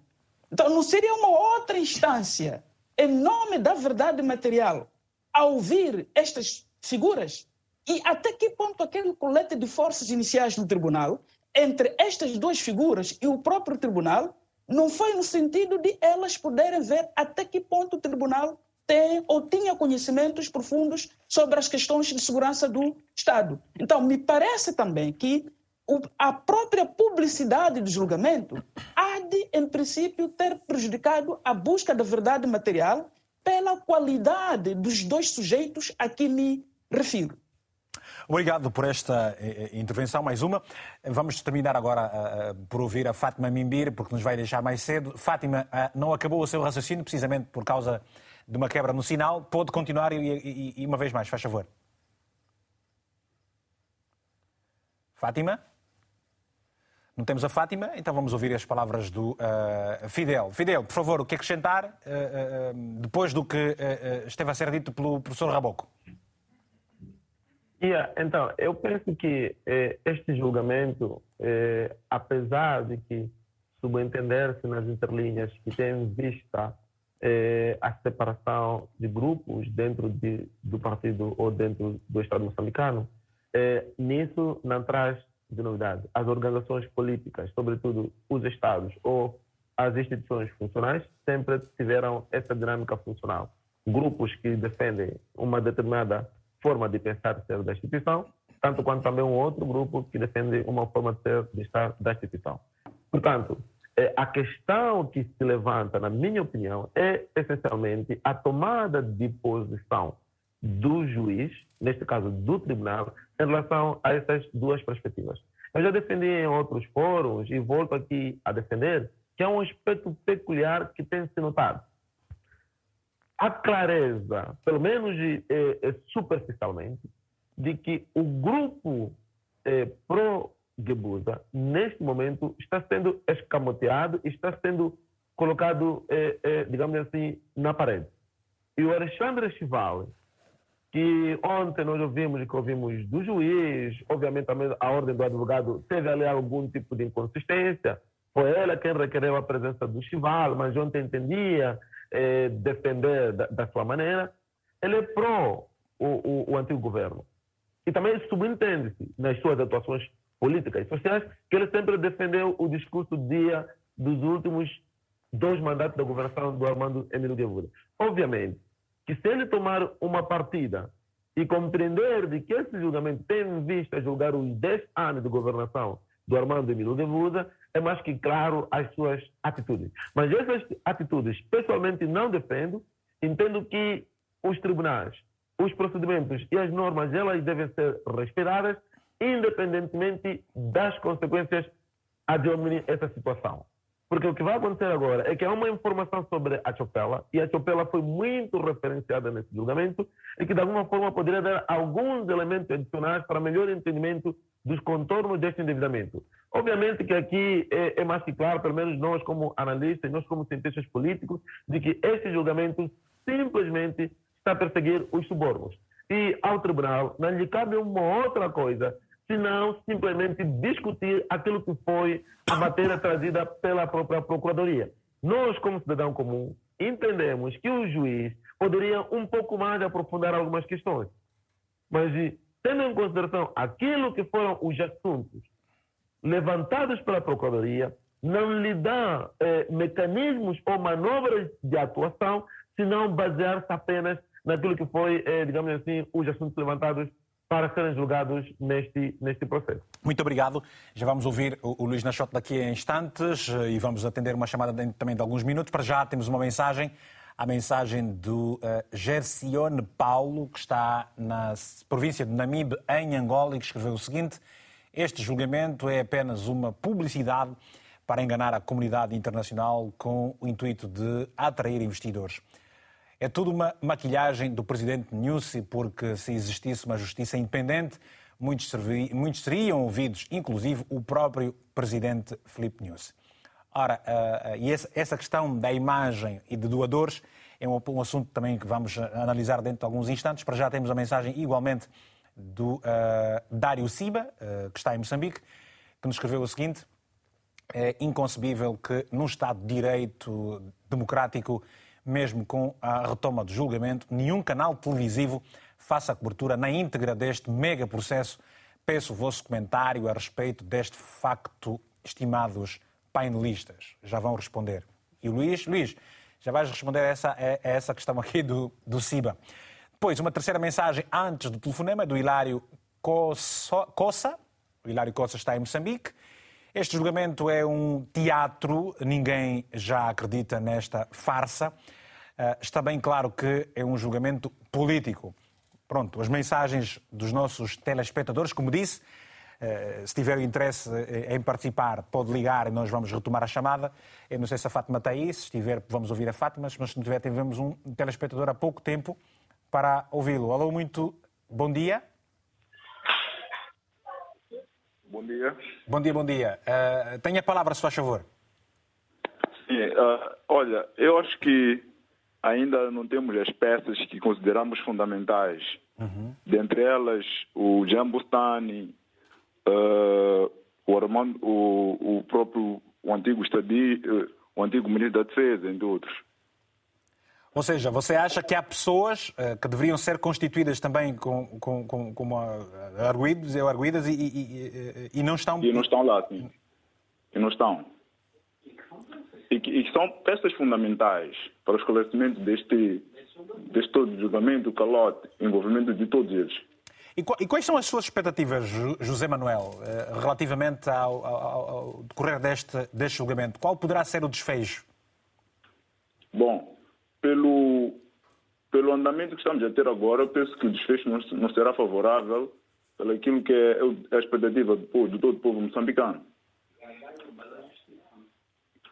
[SPEAKER 4] Então, não seria uma outra instância, em nome da verdade material, a ouvir estas figuras? E até que ponto aquele colete de forças iniciais no tribunal, entre estas duas figuras e o próprio tribunal, não foi no sentido de elas poderem ver até que ponto o tribunal tem ou tinha conhecimentos profundos sobre as questões de segurança do Estado. Então, me parece também que a própria publicidade do julgamento há de, em princípio, ter prejudicado a busca da verdade material pela qualidade dos dois sujeitos a que me refiro.
[SPEAKER 1] Obrigado por esta eh, eh, intervenção, mais uma. Vamos terminar agora uh, por ouvir a Fátima Mimbir, porque nos vai deixar mais cedo. Fátima, não acabou o seu raciocínio precisamente por causa de uma quebra no sinal. Pode continuar e, e, e uma vez mais, faz favor. Fátima? Não temos a Fátima, então vamos ouvir as palavras do uh, Fidel. Fidel, por favor, o que acrescentar uh, uh, depois do que esteve a ser dito pelo professor Raboco?
[SPEAKER 6] Yeah, então, eu penso que eh, este julgamento, eh, apesar de que subentender-se nas interlinhas que tem vista eh, a separação de grupos dentro de, do partido ou dentro do Estado moçambicano, nisso não traz de novidade. As organizações políticas, sobretudo os Estados ou as instituições funcionais, sempre tiveram essa dinâmica funcional. Grupos que defendem uma determinada forma de pensar ser da instituição, tanto quanto também um outro grupo que defende uma forma de ser de estar da instituição. Portanto, é, a questão que se levanta, na minha opinião, é essencialmente a tomada de posição do juiz, neste caso do tribunal, em relação a essas duas perspectivas. Eu já defendi em outros fóruns e volto aqui a defender que é um aspecto peculiar que tem se notado. A clareza, pelo menos é, é, superficialmente, de que o grupo é, pró-Gebusa, neste momento, está sendo escamoteado, está sendo colocado, digamos assim, na parede. E o Alexandre Chivale, que ontem nós ouvimos que ouvimos do juiz, obviamente também a ordem do advogado teve ali algum tipo de inconsistência. Foi ela quem requereu a presença do Chival, mas ontem entendia eh, defender da, da, sua maneira. Ele é pró o, o, o antigo governo. E também subentende-se nas suas atuações políticas e sociais que ele sempre defendeu o discurso dia dos últimos dois mandatos da governação do Armando Emílio Guevara. Obviamente que se ele tomar uma partida e compreender de que esse julgamento tem em vista julgar os 10 anos de governação do Armando Emílio Guevara, é mais que claro as suas atitudes. Mas essas atitudes, pessoalmente, não defendo. Entendo que os tribunais, os procedimentos e as normas, elas devem ser respeitadas, independentemente das consequências a de essa situação. Porque o que vai acontecer agora é que há uma informação sobre a Chopela, e a Chopela foi muito referenciada nesse julgamento, e que de alguma forma poderia dar alguns elementos adicionais para melhor entendimento dos contornos deste endividamento. Obviamente que aqui é, é mais que claro, pelo menos nós como analistas, nós como cientistas políticos, de que este julgamento simplesmente está a perseguir os subornos. E ao tribunal não lhe cabe uma outra coisa senão simplesmente discutir aquilo que foi a matéria trazida pela própria Procuradoria. Nós, como cidadão comum, entendemos que o juiz poderia um pouco mais aprofundar algumas questões. Mas, tendo em consideração aquilo que foram os assuntos levantados pela Procuradoria, não lhe dá eh, mecanismos ou manobras de atuação, senão basear-se apenas naquilo que foi, eh, digamos assim, os assuntos levantados para serem julgados neste, neste processo.
[SPEAKER 1] Muito obrigado. Já vamos ouvir o, o Luís Nachote daqui a instantes eh, e vamos atender uma chamada de, também de alguns minutos. Para já temos uma mensagem, a mensagem do uh, Gercione Paulo, que está na província de Namibe, em Angola, e que escreveu o seguinte: Este julgamento é apenas uma publicidade para enganar a comunidade internacional com o intuito de atrair investidores. É tudo uma maquilhagem do presidente Nussi, porque se existisse uma justiça independente, muitos, muitos seriam ouvidos, inclusive o próprio presidente Filipe Nussi. Ora, uh, e essa questão da imagem e de doadores é um, assunto também que vamos analisar dentro de alguns instantes. Para já temos a mensagem igualmente do uh, Dário Siba, uh, que está em Moçambique, que nos escreveu o seguinte: é inconcebível que num Estado de Direito democrático mesmo com a retoma do julgamento, nenhum canal televisivo faça a cobertura na íntegra deste mega processo. Peço o vosso comentário a respeito deste facto, estimados painelistas. Já vão responder. E o Luís, Luís, já vais responder a essa, a essa questão aqui do, do CIBA. Depois, uma terceira mensagem antes do telefonema, do Hilário Coça. O Hilário Coça está em Moçambique. Este julgamento é um teatro, ninguém já acredita nesta farsa. Uh, está bem claro que é um julgamento político. Pronto, as mensagens dos nossos telespectadores, como disse, se tiver interesse eh, em participar, pode ligar e nós vamos retomar a chamada. Eu não sei se a Fátima está aí, se estiver, vamos ouvir a Fátima, mas se não tiver, tivemos um telespectador há pouco tempo para ouvi-lo. Alô, muito bom dia.
[SPEAKER 8] Bom dia.
[SPEAKER 1] Bom dia, bom dia. Uh, tenha a palavra, se faz favor.
[SPEAKER 8] Sim, uh, olha, eu acho que ainda não temos as peças que consideramos fundamentais. Uhum. Dentre elas, o Jambustani, uh, o, Armando, o, o próprio o antigo estadi, o antigo ministro da Defesa, entre outros.
[SPEAKER 1] Ou seja, você acha que há pessoas uh, que deveriam ser constituídas também com, com, com, como arguídos, arguídas e, e, e, e, não estão...
[SPEAKER 8] E não estão lá, sim. E não estão. E que, e que são peças fundamentais para o esclarecimento deste, deste todo julgamento, calote, envolvimento de todos eles.
[SPEAKER 1] E, quais são as suas expectativas, José Manuel, eh, relativamente ao, ao, ao decorrer deste, deste julgamento? Qual poderá ser o desfejo?
[SPEAKER 8] Bom, pelo, pelo andamento que estamos a ter agora, penso que o desfecho não, não será favorável pelo aquilo que é a expectativa do, do todo o povo moçambicano,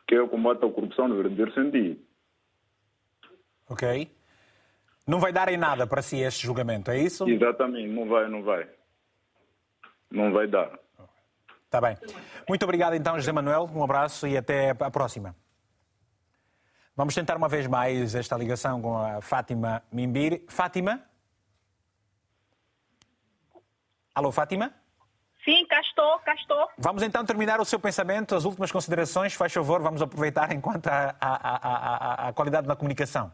[SPEAKER 8] que é o combate à corrupção no verdadeiro sentido.
[SPEAKER 1] Ok. Não vai dar em nada para si este julgamento, é isso?
[SPEAKER 8] Exatamente, não vai, não vai. Não vai dar.
[SPEAKER 1] Está bem. Muito obrigado então, José Manuel. Um abraço e até a próxima. Vamos tentar uma vez mais esta ligação com a Fátima Mimbiri. Fátima? Alô, Fátima?
[SPEAKER 5] Sim, cá estou, cá estou.
[SPEAKER 1] Vamos então terminar o seu pensamento, as últimas considerações, faz favor, vamos aproveitar enquanto a, a, a, a qualidade da comunicação.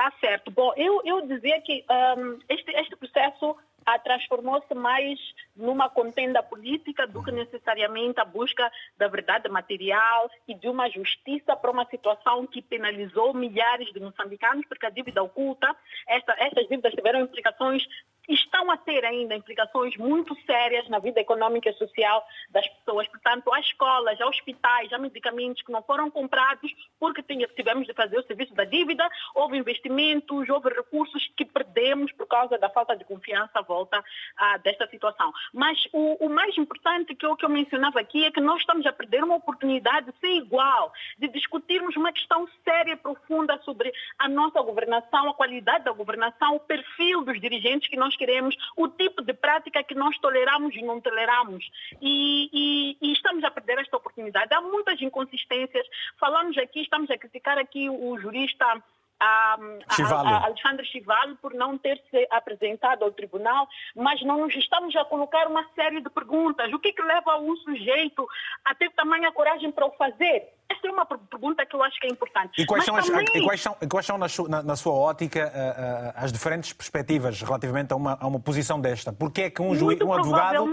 [SPEAKER 5] Tá certo. Bom, eu, eu dizia que um, este, este processo ah, transformou-se mais numa contenda política do que necessariamente a busca da verdade material e de uma justiça para uma situação que penalizou milhares de moçambicanos, porque a dívida oculta, esta, estas dívidas tiveram implicações estão a ter ainda implicações muito sérias na vida econômica e social das pessoas. Portanto, há escolas, há hospitais, há medicamentos que não foram comprados porque tivemos de fazer o serviço da dívida, houve investimentos, houve recursos que perdemos por causa da falta de confiança à volta ah, desta situação. Mas o, o, mais importante que eu, que eu mencionava aqui é que nós estamos a perder uma oportunidade sem igual de discutirmos uma questão séria e profunda sobre a nossa governação, a qualidade da governação, o perfil dos dirigentes que nós queremos, o tipo de prática que nós toleramos e não toleramos. E, e, e estamos a perder esta oportunidade. Há muitas inconsistências. Falamos aqui, estamos a criticar aqui o jurista a, a, a Alexandre Chivalo por não ter se apresentado ao tribunal, mas não nos estamos a colocar uma série de perguntas. O que, que leva um sujeito a ter tamanha coragem para o fazer? Essa é uma pergunta que eu acho que é importante.
[SPEAKER 1] E quais, são, também... as, e quais são, quais são na, sua, na, sua ótica uh, uh, as diferentes perspectivas relativamente a uma, a uma posição desta? Porquê é que um, juiz, um advogado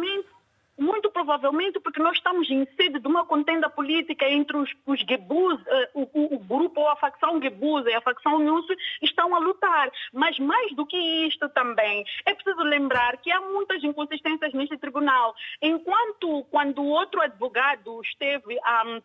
[SPEAKER 5] muito provavelmente porque nós estamos em sede de uma contenda política entre os, os Gebus, uh, o, o, grupo ou a facção Gebus e a facção Nussi estão a lutar. Mas mais do que isto também, é preciso lembrar que há muitas inconsistências neste tribunal. Enquanto quando outro advogado esteve a um,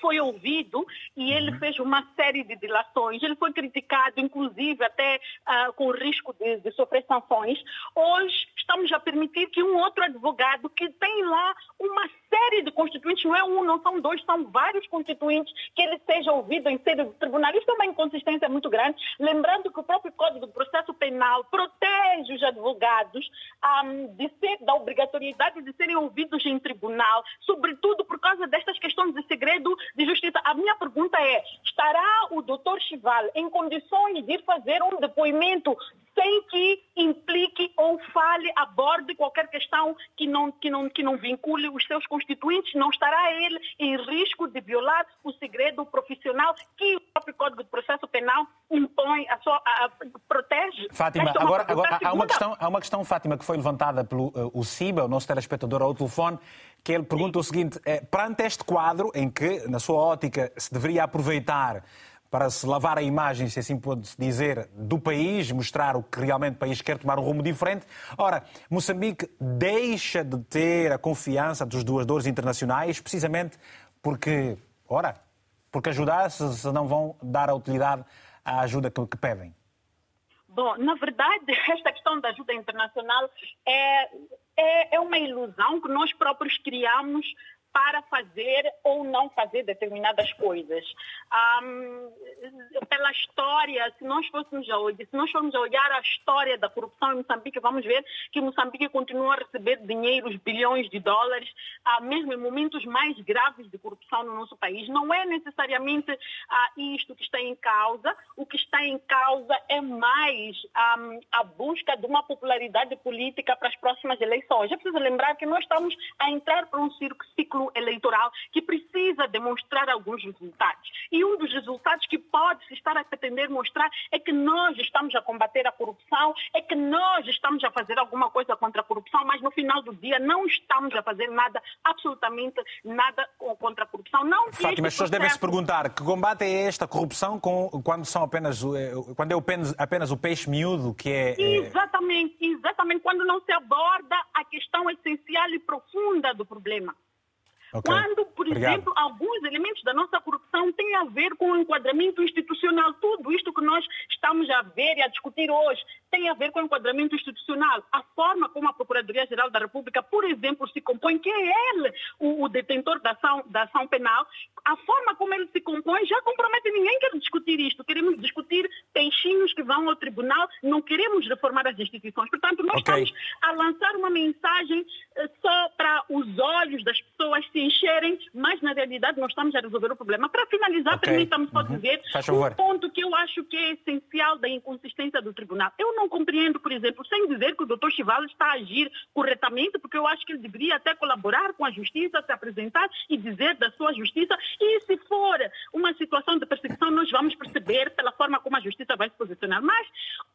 [SPEAKER 5] foi ouvido e ele uhum. fez uma série de dilações. Ele foi criticado, inclusive, até uh, com o risco de, de, sofrer sanções. Hoje estamos a permitir que um outro advogado que tem lá uma série de constituintes, não é um, não são dois, são vários constituintes, que ele seja ouvido em sede de tribunal. Isso é uma inconsistência muito grande. Lembrando que o próprio Código do Processo Penal protege os advogados um, de ser, da obrigatoriedade de serem ouvidos em tribunal, sobretudo por causa destas questões de segredo de justiça. A minha pergunta é: estará o doutor Chival em condições de fazer um depoimento sem que implique ou fale, aborde qualquer questão que não, que não, que não vincule os seus constituintes, não estará ele em risco de violar o segredo profissional que o próprio Código de Processo Penal impõe, a sua, a, a, protege.
[SPEAKER 1] Fátima, é agora, agora há, uma questão, há uma questão, Fátima, que foi levantada pelo uh, o CIBA, o nosso telespectador ao telefone, que ele pergunta Sim. o seguinte, é, perante este quadro em que, na sua ótica, se deveria aproveitar para se lavar a imagem, se assim pode dizer, do país, mostrar o que realmente o país quer tomar um rumo diferente. Ora, Moçambique deixa de ter a confiança dos doadores internacionais precisamente porque, ora, porque ajudar-se se não vão dar a utilidade à ajuda que, que pedem.
[SPEAKER 5] Bom, na verdade, [LAUGHS] esta questão da ajuda internacional é, é, é uma ilusão que nós próprios criamos para fazer ou não fazer determinadas coisas. Um, pela história, se nós fôssemos a se nós formos a olhar a história da corrupção em Moçambique, vamos ver que Moçambique continua a receber dinheiros, bilhões de dólares, uh, mesmo em momentos mais graves de corrupção no nosso país. Não é necessariamente uh, isto que está em causa. O que está em causa é mais um, a busca de uma popularidade política para as próximas eleições. É preciso lembrar que nós estamos a entrar para um ciclo eleitoral que precisa demonstrar alguns resultados. E um dos resultados que pode se estar a pretender mostrar é que nós estamos a combater a corrupção, é que nós estamos a fazer alguma coisa contra a corrupção, mas no final do dia não estamos a fazer nada, absolutamente nada contra a corrupção. Não
[SPEAKER 1] Fátima, as pessoas devem se perguntar que combate é esta corrupção com, quando são apenas eh, quando é apenas, apenas o peixe miúdo que é.
[SPEAKER 5] Eh, exatamente, exatamente, quando não se aborda a questão essencial e profunda do problema. Okay. Quando, por Obrigado. exemplo, alguns elementos da nossa corrupção têm a ver com o enquadramento institucional. Tudo isto que nós estamos a ver e a discutir hoje tem a ver com o enquadramento institucional. A forma como a Procuradoria-Geral da República, por exemplo, se compõe, que é ele o, o detentor da ação, da ação penal, a forma como ele se compõe já compromete. Ninguém quer discutir isto. Queremos discutir peixinhos que vão ao tribunal, não queremos reformar as instituições. Portanto, nós okay. estamos a lançar uma mensagem eh, só para os olhos das pessoas se encherem, mas na realidade nós estamos a resolver o problema. Para finalizar, okay. permita-me só uhum. dizer um ponto que eu acho que é essencial da inconsistência do tribunal. Eu não compreendo, por exemplo, sem dizer que o doutor Chival está a agir corretamente, porque eu acho que ele deveria até colaborar com a justiça, se apresentar e dizer da sua justiça. E se for uma situação de perseguição, nós vamos perceber pela forma como a justiça vai se posicionar. Mas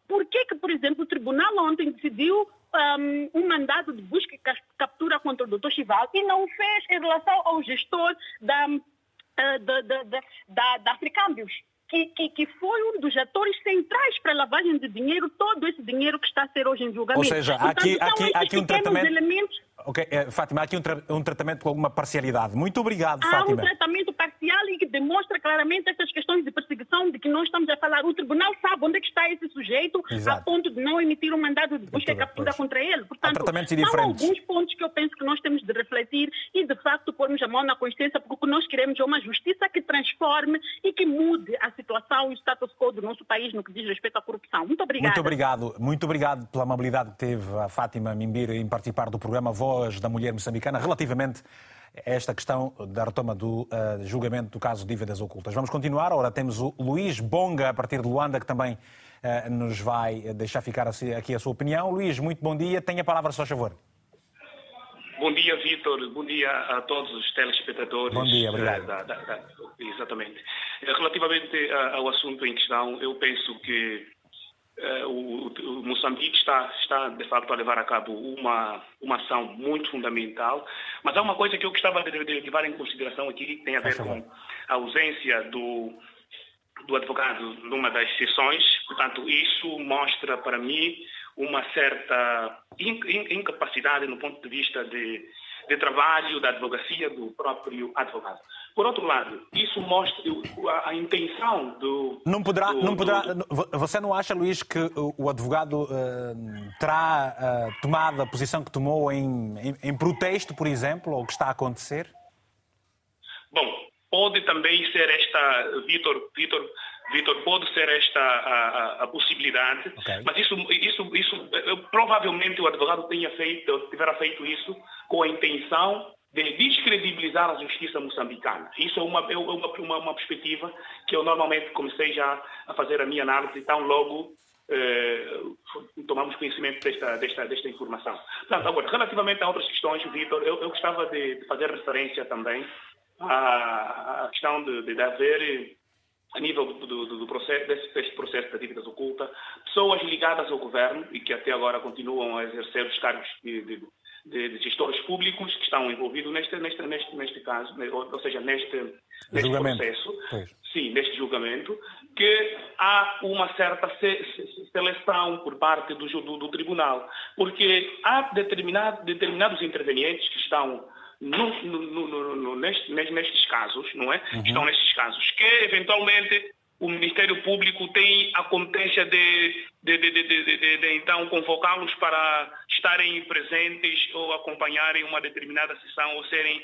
[SPEAKER 5] por que, que por exemplo, o tribunal ontem decidiu um, um mandado de busca e captura contra o doutor Chival e não fez em relação ao gestor da, uh, da, da, da, da Africâmbios? que, que, que, foi um dos atores centrais para a lavagem de dinheiro, todo esse dinheiro que está a ser hoje em julgamento.
[SPEAKER 1] Ou seja, Portanto, aqui, aqui, aqui um tratamento... Elementos... Ok, eh, Fátima, há aqui um, tra um, tratamento com alguma parcialidade. Muito obrigado,
[SPEAKER 5] há
[SPEAKER 1] Fátima.
[SPEAKER 5] Há um tratamento parcial e que demonstra claramente essas questões de perseguição de que nós estamos a falar. O tribunal sabe onde é que está esse sujeito Exato. a ponto de não emitir um mandado de busca e captura contra ele. Portanto, há alguns pontos que eu penso que nós temos de refletir e, de facto, pormos a mão na consciência, porque o que nós queremos é uma justiça que transforme e que mude a situação e o status quo do nosso país no que diz respeito à corrupção. Muito obrigada.
[SPEAKER 1] Muito obrigado. Muito obrigado pela amabilidade que teve a Fátima Mimbir em participar do programa Voz da Mulher Moçambicana relativamente a esta questão da retoma do uh, julgamento do caso dívidas ocultas. Vamos continuar. Ora, temos o Luís Bonga, a partir de Luanda, que também uh, nos vai deixar ficar aqui a sua opinião. Luís, muito bom dia. Tenha a palavra, se faz favor.
[SPEAKER 9] Bom dia, Vitor. Bom dia a todos os telespectadores.
[SPEAKER 1] Bom dia, obrigado.
[SPEAKER 9] Da, da, da, exatamente. Relativamente ao assunto em questão, eu penso que o, o, Moçambique está, está, de facto, a levar a cabo uma, uma ação muito fundamental, mas há uma coisa que eu gostava de, de levar em consideração aqui, que tem a ver com a ausência do, do advogado numa das sessões. Portanto, isso mostra para mim uma certa incapacidade no ponto de vista de, de trabalho da advocacia do próprio advogado. Por outro lado, isso mostra a, intenção do.
[SPEAKER 1] Não poderá, do, não poderá. Do... Você não acha, Luís, que o advogado uh, terá uh, tomado a posição que tomou em, em, em protesto, por exemplo, ou que está a acontecer?
[SPEAKER 9] Bom, pode também ser esta, Vitor, Vitor Vitor, pode ser esta a, a, a possibilidade, okay. mas isso, isso, isso, provavelmente o advogado tenha feito, tiverá feito isso com a intenção de descredibilizar a justiça moçambicana. Isso é uma, é uma, uma, uma perspectiva que eu normalmente comecei já a fazer a minha análise, tão logo eh, tomamos conhecimento desta, desta, desta informação. Portanto, agora, relativamente a outras questões, Vitor, eu, eu gostava de, de, fazer referência também à, à questão de, de haver a nível do, do, do processo, desse, desse, processo de dívidas oculta, pessoas ligadas ao governo e que até agora continuam a exercer os cargos de, de, de gestores públicos que estão envolvidos neste, neste, neste, neste caso, ou, ou seja, neste, neste processo, pois. sim, neste julgamento, que há uma certa seleção por parte do, do, do tribunal, porque há determinado, determinados intervenientes que estão no, no, no, neste, nestes casos, não é? Uhum. Estão nestes casos, que eventualmente o Ministério Público tem a competência de, de, de, de então convocá-los para estarem presentes ou acompanharem uma determinada sessão ou serem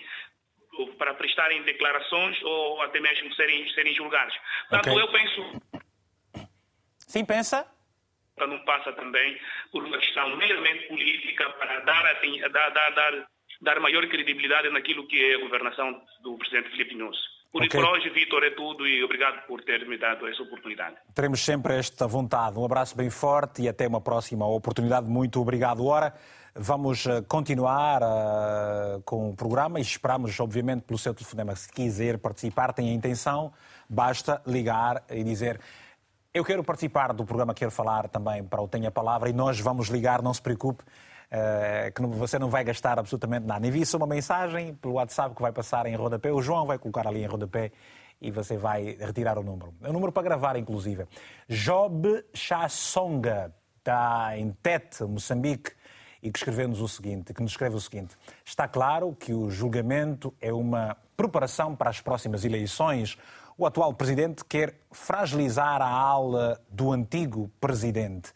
[SPEAKER 9] ou para prestarem declarações ou até mesmo serem, serem julgados. Portanto, okay. eu penso.
[SPEAKER 1] Sim, pensa?
[SPEAKER 9] Não passa também por uma questão meramente política para dar, dar, dar, dar dar maior credibilidade naquilo que é a governação do presidente Filipe Nunes. Por, okay. por hoje, Vitor, é tudo e obrigado por ter me dado essa oportunidade.
[SPEAKER 1] Teremos sempre esta vontade. Um abraço bem forte e até uma próxima oportunidade. Muito obrigado. Ora, vamos eh, continuar uh, com o programa e esperamos, obviamente, pelo seu telefonema. Se quiser participar, tem a intenção, basta ligar e dizer. Eu quero participar do programa, quero falar também para o Tenha Palavra e nós vamos ligar, não se preocupe. Eh, que você não vai gastar absolutamente nada. Envie só uma mensagem pelo WhatsApp que vai passar em rodapé. O João vai colocar ali em rodapé e você vai retirar o número. É um número para gravar, inclusive. Job Chassonga, está em Tete, Moçambique, e que escreveu-nos o seguinte, que nos escreve o seguinte: Está claro que o julgamento é uma preparação para as próximas eleições. O atual presidente quer fragilizar a ala do antigo presidente.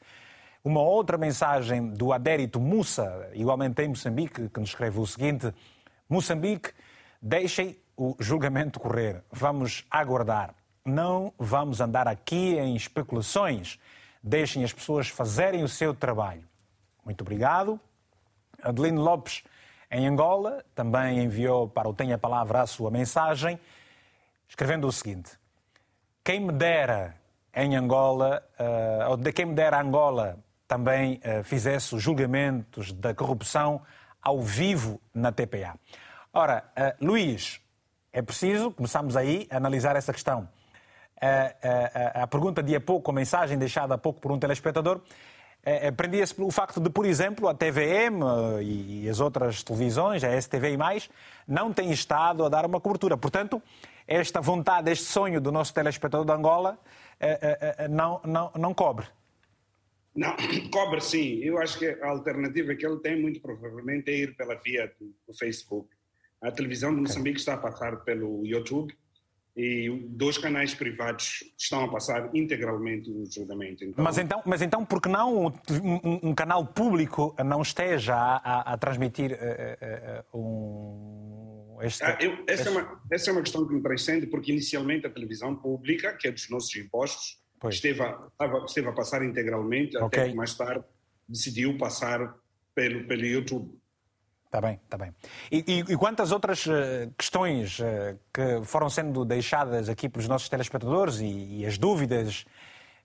[SPEAKER 1] Uma outra mensagem do Adérito Mussa, igualmente em Moçambique, que nos escreve o seguinte: Moçambique, deixem o julgamento correr. Vamos aguardar. Não vamos andar aqui em especulações. Deixem as pessoas fazerem o seu trabalho. Muito obrigado. Adelino Lopes, em Angola, também enviou para o Tenha Palavra a sua mensagem, escrevendo o seguinte: Quem me dera em Angola, uh, ou de quem me dera Angola também uh, fizesse os julgamentos da corrupção ao vivo na TPA. Ora, uh, Luís, é preciso, começamos aí a analisar essa questão. A, a, a pergunta de há pouco, a mensagem deixada há pouco por um telespectador, prendia-se pelo facto de, por exemplo, a TVM e as outras televisões, a STV e mais, não têm estado a dar uma cobertura. Portanto, esta vontade, este sonho do nosso telespectador de Angola não, não, não cobre.
[SPEAKER 7] Não, [COUGHS] cobre sim. Eu acho que a alternativa que ele tem, muito provavelmente, é ir pela via do, do Facebook. A televisão de Moçambique está a passar pelo YouTube e dois canais privados estão a passar integralmente o julgamento.
[SPEAKER 1] Então... Mas, então, mas então, por que não um, um, um canal público não esteja a, a, a transmitir uh, uh, um.
[SPEAKER 7] Este, ah, eu, essa, este... É uma, essa é uma questão que me transcende, porque inicialmente a televisão pública, que é dos nossos impostos, esteve a, esteve a passar integralmente, okay. até que mais tarde decidiu passar pelo, pelo YouTube.
[SPEAKER 1] Está bem, está bem. E, e, e, quantas outras uh, questões uh, que foram sendo deixadas aqui pelos nossos telespectadores e, e as dúvidas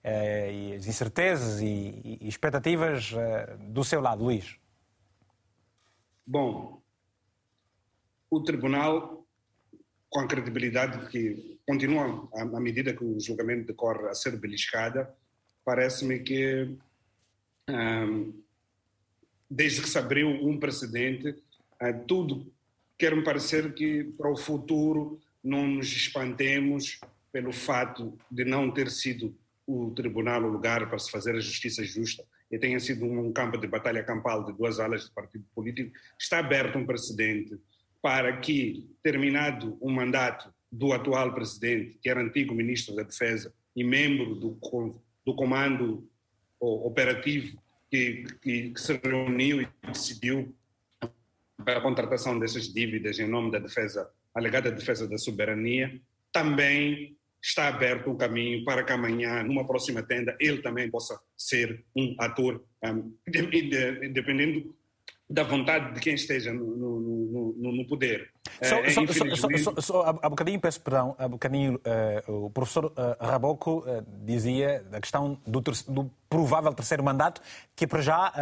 [SPEAKER 1] uh, e as incertezas e, e expectativas do seu lado, Luís?
[SPEAKER 7] Bom, o Tribunal, com a credibilidade que continua, à, medida que o julgamento decorre, a ser beliscada, parece-me que, desde que se abriu um precedente, ah, tudo quer-me parecer que para o futuro não nos espantemos pelo fato de não ter sido o tribunal o lugar para se fazer a justiça justa e tenha sido um campo de batalha campal de duas alas de partido político, está aberto um precedente para que, terminado o mandato do atual presidente, que era antigo ministro da Defesa e membro do, do comando operativo que, que, que se reuniu e decidiu a contratação dessas dívidas em nome da defesa, alegada defesa da soberania, também está aberto um caminho para que amanhã, numa próxima tenda, ele também possa ser um ator, um, [LAUGHS] dependendo da vontade de quem esteja no, no, no, no poder.
[SPEAKER 1] Só, é, só, infelizmente... só, só, há bocadinho, peço perdão, há bocadinho uh, o professor uh, Raboco uh, dizia da questão do, do, provável terceiro mandato, que para já,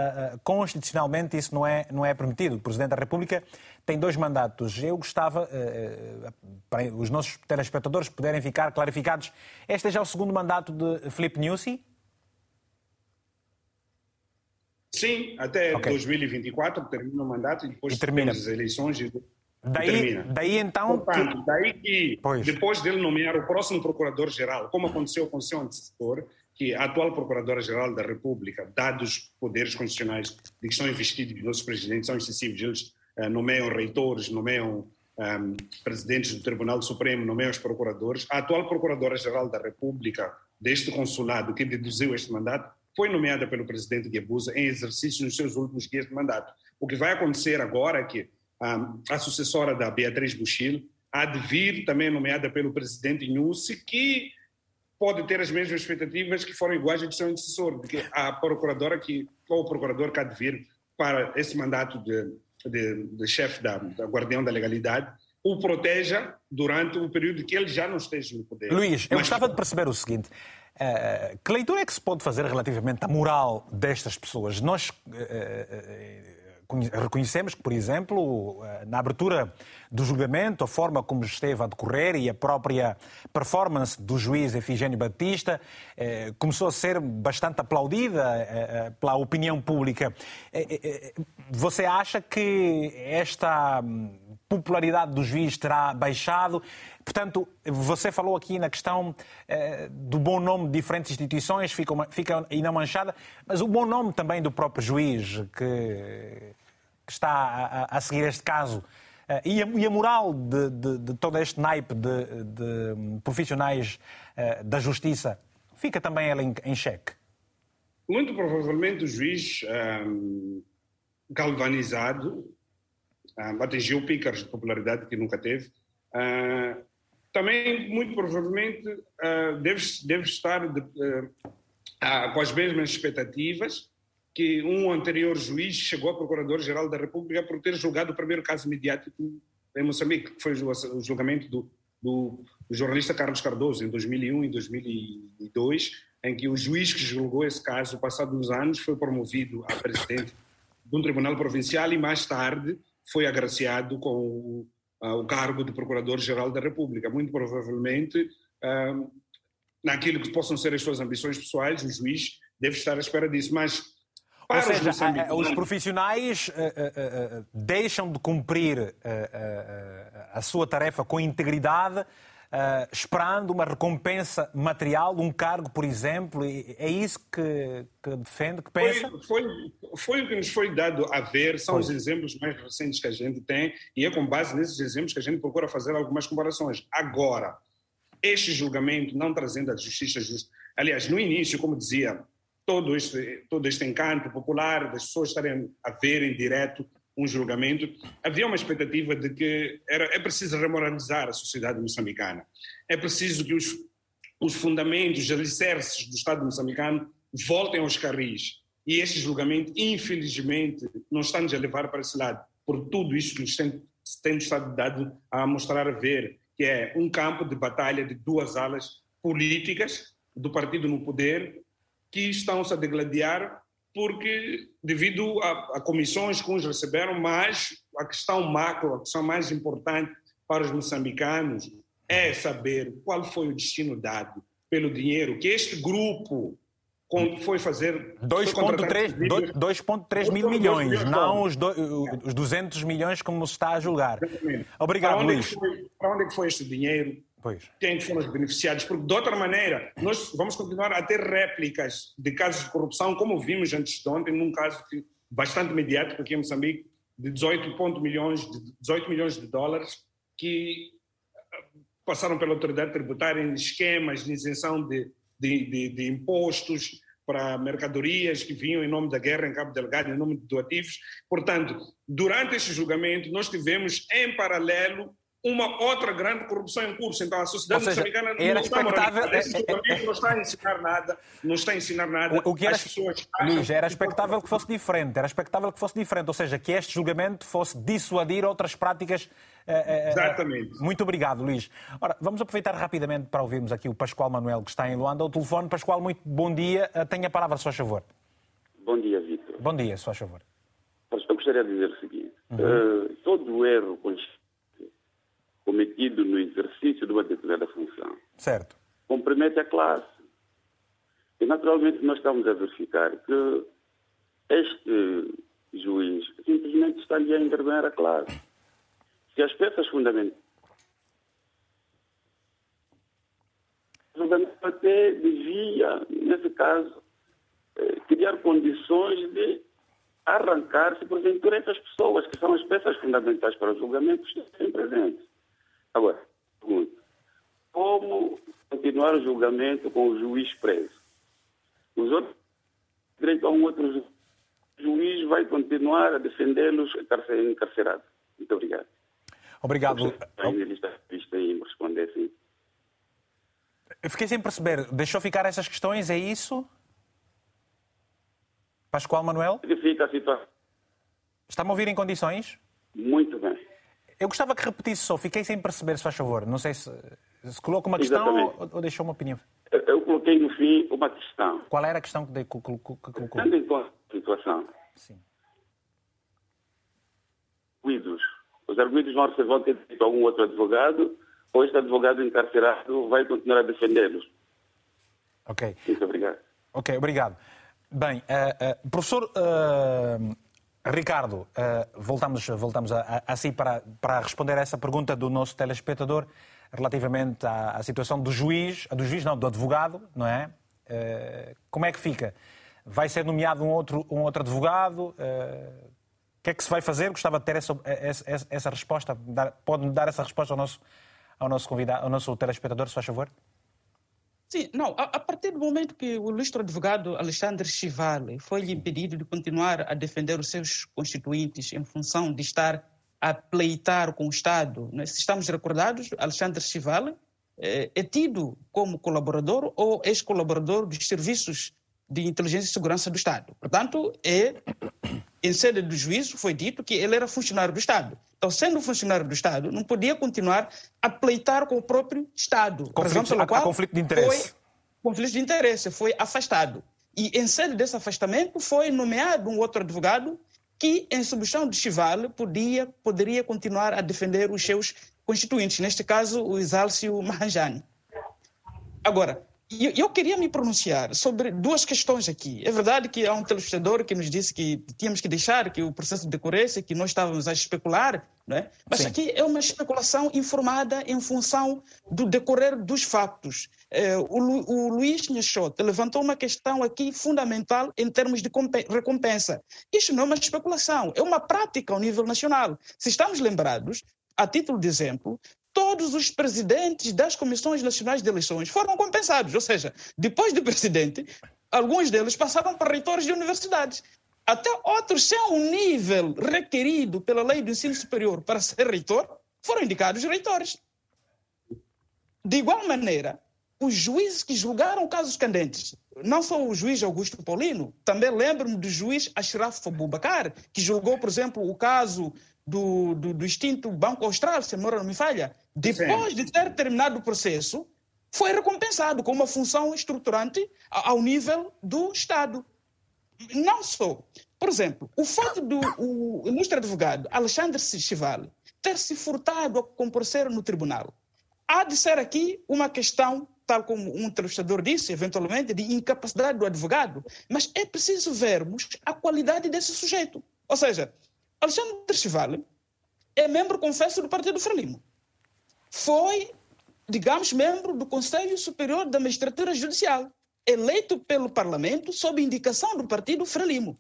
[SPEAKER 1] constitucionalmente, isso não é, não é permitido. O Presidente da República tem dois mandatos. Eu gostava, para os nossos telespectadores puderem ficar clarificados, este é já o segundo mandato de Filipe Nussi,
[SPEAKER 7] Sim, até okay. 2024 termina o mandato e depois e termina. as eleições e
[SPEAKER 1] daí, daí então
[SPEAKER 7] Portanto, que... daí que pois. depois dele nomear o próximo procurador-geral, como aconteceu com o seu antecessor, que a atual procuradora-geral da República, dados os poderes constitucionais de que são investidos os nossos presidentes são excessivos, eles uh, nomeiam reitores, nomeiam um, ehm, presidentes do Tribunal Supremo, nomeiam os procuradores. A atual procuradora-geral da República deste consulado que deduziu este mandato foi nomeada pelo presidente Guebuza em exercício nos seus últimos dias de mandato. O que vai acontecer agora é que um, a sucessora da Beatriz Buchil há de vir também nomeada pelo presidente Nussi, que pode ter as mesmas expectativas que foram iguais ao seu antecessor, de que a procuradora que, ou o procurador que há de vir para esse mandato de, de, de chefe da, da Guardião da Legalidade o proteja durante o período que ele já não esteja no poder.
[SPEAKER 1] Luís, eu Mas... gostava de perceber o seguinte. Uh, que leitura é que se pode fazer relativamente à moral destas pessoas? Nós uh, uh, reconhecemos que, por exemplo, na abertura do julgamento, a forma como esteve a decorrer e a própria performance do juiz Efigênio Batista começou a ser bastante aplaudida pela opinião pública. Você acha que esta popularidade do juiz terá baixado. Portanto, você falou aqui na questão eh, do bom nome de diferentes instituições, fica, uma, fica ainda manchada, mas o bom nome também do próprio juiz que, que está a, a, seguir este caso. Eh, e, a, e, a, moral de, de, de, todo este naipe de, de profissionais eh, da justiça fica também ela em, em xeque?
[SPEAKER 7] Muito provavelmente o juiz um, galvanizado uh, atingiu pícaros de popularidade que nunca teve. Uh, também, muito provavelmente, uh, deve, deve estar de, com as mesmas expectativas que um anterior juiz chegou a Procurador-Geral da República por ter julgado o primeiro caso mediático em Moçambique, que foi o julgamento do, do, jornalista Carlos Cardoso, em 2001 e 2002, em que o juiz que julgou esse caso, passados uns anos, foi promovido a presidente de um tribunal provincial e mais tarde foi agraciado com o, o cargo de Procurador-Geral da República. Muito provavelmente, uh, naquilo que possam ser as suas ambições pessoais, o juiz deve estar à espera disso. Mas
[SPEAKER 1] ou seja, os, os profissionais uh, uh, uh, deixam de cumprir a sua tarefa com integridade, esperando uma recompensa material, um cargo, por exemplo. É isso que, que defende, que pensa?
[SPEAKER 7] Foi, foi, foi, o que nos foi dado a ver, são os exemplos mais recentes que a gente tem, e é com base nesses exemplos que a gente procura fazer algumas comparações. Agora, este julgamento não trazendo a justiça justa. Aliás, no início, como dizia todo este, todo este encanto popular, das pessoas estarem a ver em direto um julgamento, havia uma expectativa de que era, é preciso remoralizar a sociedade moçambicana. É preciso que os, os fundamentos, os alicerces do Estado moçambicano voltem aos carris. E este julgamento, infelizmente, não está-nos a levar para esse lado, por tudo isso que nos tem, tem estado dado a mostrar a ver, que é um campo de batalha de duas alas políticas do partido no poder que estão-se a degladiar porque, devido a, a, comissões que uns receberam, mas a questão macro, a questão mais importante para os moçambicanos é saber qual foi o destino dado pelo dinheiro que este grupo foi fazer...
[SPEAKER 1] 2,3 mil milhões, não os, do, os 200 milhões como se está a julgar. Obrigado,
[SPEAKER 7] para
[SPEAKER 1] Luís.
[SPEAKER 7] Foi, para onde é que foi este dinheiro?
[SPEAKER 1] Pois.
[SPEAKER 7] Quem foram os beneficiados? Porque, de outra maneira, nós vamos continuar a ter réplicas de casos de corrupção, como vimos antes de ontem, num caso que, bastante mediático aqui em Moçambique, de 18, milhões, de 18 milhões de dólares, que ah, passaram pela autoridade tributária em esquemas de isenção de, de, de, de impostos para mercadorias que vinham em nome da guerra em Cabo Delgado, em nome de doativos. Portanto, durante este julgamento, nós tivemos, em paralelo, uma outra grande corrupção em curso. Então a sociedade seja, moçambicana não,
[SPEAKER 1] era expectável,
[SPEAKER 7] está, esse é, não está a ensinar nada, não está a ensinar nada.
[SPEAKER 1] O, o que era, pessoas Luís, era expectável que fosse diferente, era expectável que fosse diferente, ou seja, que este julgamento fosse dissuadir outras práticas.
[SPEAKER 7] Uh, uh, Exatamente.
[SPEAKER 1] Muito obrigado, Luís. Ora, vamos aproveitar rapidamente para ouvirmos aqui o Pascoal Manuel, que está em Luanda, ao telefone. Pascoal, muito bom dia. Tenha a palavra, se faz favor.
[SPEAKER 10] Bom dia, Vitor.
[SPEAKER 1] Bom dia, se faz favor.
[SPEAKER 10] Eu gostaria de dizer o seguinte: uhum. uh, todo erro cometido no exercício de uma determinada função.
[SPEAKER 1] Certo.
[SPEAKER 10] Compromete a classe. E, naturalmente, nós estamos a verificar que este juiz simplesmente está ali a intervir a classe. Se as peças fundamentais. O até devia, nesse caso, eh, criar condições de arrancar-se, porventura, essas pessoas que são as peças fundamentais para os julgamentos estarem presentes. Agora, pergunto, como continuar o julgamento com o juiz preso? Os outros, direito a um outro ju juiz vai continuar a defendê-los encarcerados. Muito obrigado.
[SPEAKER 1] Obrigado. Eu fiquei sem perceber. Deixou ficar essas questões, é isso? Pascoal Manuel?
[SPEAKER 10] Fica a situação.
[SPEAKER 1] Está-me a ouvir em condições?
[SPEAKER 10] Muito bem.
[SPEAKER 1] Eu gostava que repetisse só, fiquei sem perceber, se faz favor. Não sei se, se coloca uma questão ou, ou, deixou uma opinião.
[SPEAKER 10] Eu, coloquei no fim uma questão.
[SPEAKER 1] Qual era a questão que, colocou?
[SPEAKER 10] Tendo em conta a situação.
[SPEAKER 1] Sim.
[SPEAKER 10] Arguidos. Os arguidos vão receber ter feito algum outro advogado ou este advogado encarcerado vai continuar a defendê-los.
[SPEAKER 1] Ok.
[SPEAKER 10] Muito obrigado.
[SPEAKER 1] Ok, obrigado. Bem, uh, uh, professor uh, Ricardo, uh, voltamos, voltamos a, a, a si para, para responder a essa pergunta do nosso telespectador relativamente à, à, situação do juiz, do juiz não, do advogado, não é? Uh, como é que fica? Vai ser nomeado um outro, um outro advogado? Uh, o que é que se vai fazer? Gostava de ter essa, essa, essa resposta. Pode-me dar essa resposta ao nosso, ao nosso convidado, ao nosso telespectador, se faz favor?
[SPEAKER 4] Sim, não, a, a, partir do momento que o ilustre advogado Alexandre Chivale foi impedido de continuar a defender os seus constituintes em função de estar a pleitar com o Estado, né? se estamos recordados, Alexandre Chivale é, é tido como colaborador ou ex-colaborador dos serviços de inteligência e segurança do Estado. Portanto, é em sede do juízo, foi dito que ele era funcionário do Estado. Então, sendo funcionário do Estado, não podia continuar a pleitar com o próprio Estado.
[SPEAKER 1] Conflito, a, a conflito de interesse.
[SPEAKER 4] Foi, conflito de interesse, foi afastado. E em sede desse afastamento foi nomeado um outro advogado que, em substituição de Chival, podia, poderia continuar a defender os seus constituintes, neste caso o Exálcio Mahanjani. Agora, eu, eu queria me pronunciar sobre duas questões aqui. É verdade que há um telespectador que nos disse que tínhamos que deixar que o processo decorresse, que nós estávamos a especular, não é? mas Sim. aqui é uma especulação informada em função do decorrer dos factos. É, o, o Luís Nhachote levantou uma questão aqui fundamental em termos de recompensa. Isto não é uma especulação, é uma prática ao nível nacional. Se estamos lembrados, a título de exemplo, todos os presidentes das comissões nacionais de eleições foram compensados. Ou seja, depois do presidente, alguns deles passaram para reitores de universidades. Até outros, sem o nível requerido pela lei do ensino superior para ser reitor, foram indicados reitores. De igual maneira, os juízes que julgaram casos candentes, não só o juiz Augusto Paulino, também lembro-me do juiz Ashraf Abubakar, que julgou, por exemplo, o caso do, do, do extinto Banco Austral, se a memória não me falha, depois Sim. de ter terminado o processo, foi recompensado com uma função estruturante ao nível do Estado. Não só. Por exemplo, o fato do o ilustre advogado Alexandre Chival ter se furtado a comparecer no tribunal, há de ser aqui uma questão, tal como um entrevistador disse, eventualmente, de incapacidade do advogado, mas é preciso vermos a qualidade desse sujeito. Ou seja, Alexandre Chival é membro, confesso, do Partido Frelimo. Foi, digamos, membro do Conselho Superior da Magistratura Judicial, eleito pelo Parlamento sob indicação do Partido Frelimo.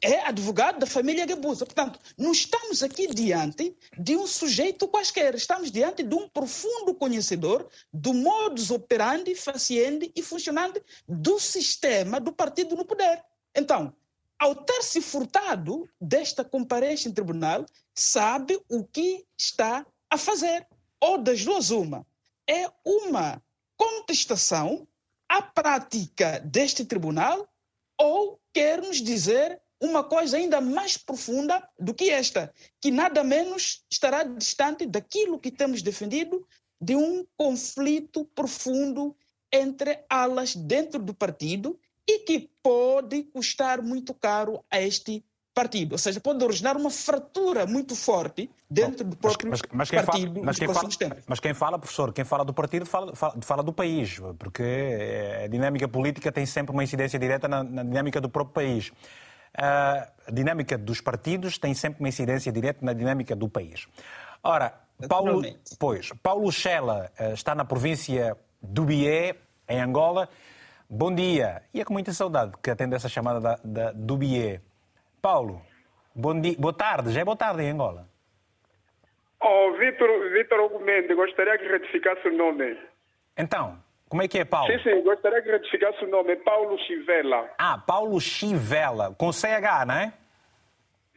[SPEAKER 4] É advogado da família Gabusa. Portanto, não estamos aqui diante de um sujeito quaisquer, estamos diante de um profundo conhecedor do modus operandi, faciente e funcionante do sistema do partido no poder. Então, ao ter se furtado desta comparência em tribunal, sabe o que está a fazer. Ou das duas, uma. É uma contestação à prática deste tribunal ou quer nos dizer uma coisa ainda mais profunda do que esta, que nada menos estará distante daquilo que temos defendido de um conflito profundo entre alas dentro do partido e que pode custar muito caro a este partido. Ou seja, pode originar uma fratura muito forte dentro Bom, do próprio mas, mas, mas partido
[SPEAKER 1] fala, mas, quem fala, mas quem fala, professor, quem fala do partido fala, fala, do país, porque a dinâmica política tem sempre uma incidência direta na, na dinâmica do próprio país. A dinâmica dos partidos tem sempre uma incidência direta na dinâmica do país. Ora, Paulo, pois, Paulo Schella eh, está na província do Bié, em Angola, Bom dia. E é com muita saudade que atendo essa chamada da, da, do BIE. Paulo, bom dia, boa tarde. Já é boa tarde em Angola.
[SPEAKER 11] Oh, Vitor, Vitor Argumente, gostaria que retificasse o nome.
[SPEAKER 1] Então, como é que é, Paulo?
[SPEAKER 11] Sim, sim, gostaria que retificasse o nome. Paulo Chivela.
[SPEAKER 1] Ah, Paulo Chivela. Com CH, não é?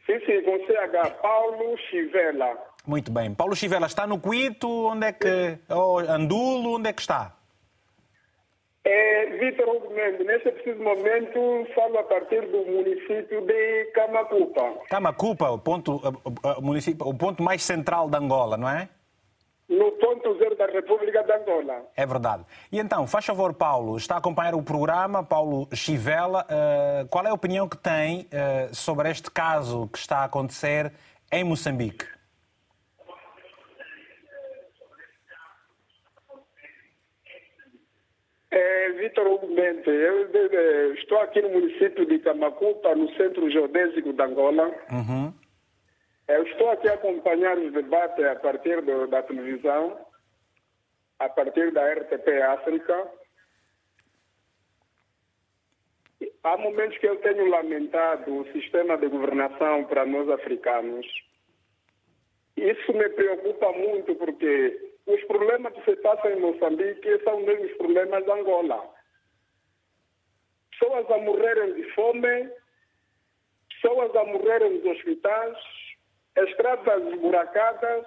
[SPEAKER 11] Sim, sim, com CH. Paulo Chivela.
[SPEAKER 1] Muito bem. Paulo Chivela está no Quito? Onde é que... Ou Andulo? Onde é que está?
[SPEAKER 11] É, Vitor Hugo Mendes, nesse preciso momento falo a partir do município de Camacupa.
[SPEAKER 1] Camacupa, o ponto, o, município, o ponto mais central de Angola, não é?
[SPEAKER 11] No ponto zero da República de Angola.
[SPEAKER 1] É verdade. E então, faz favor, Paulo, está a acompanhar o programa, Paulo Chivela. Uh, qual é a opinião que tem uh, sobre este caso que está a acontecer em Moçambique?
[SPEAKER 11] É, Vitor Bente, eu estou aqui no município de Camacupa, no centro geodésico de Angola.
[SPEAKER 1] Uhum.
[SPEAKER 11] Eu estou aqui a acompanhar os debates a partir do, da televisão, a partir da RTP África. Há momentos que eu tenho lamentado o sistema de governação para nós africanos. Isso me preocupa muito porque os problemas que se passam em Moçambique são os mesmos problemas de Angola. Pessoas a morrerem de fome, pessoas a morrerem nos hospitais, estradas esburacadas,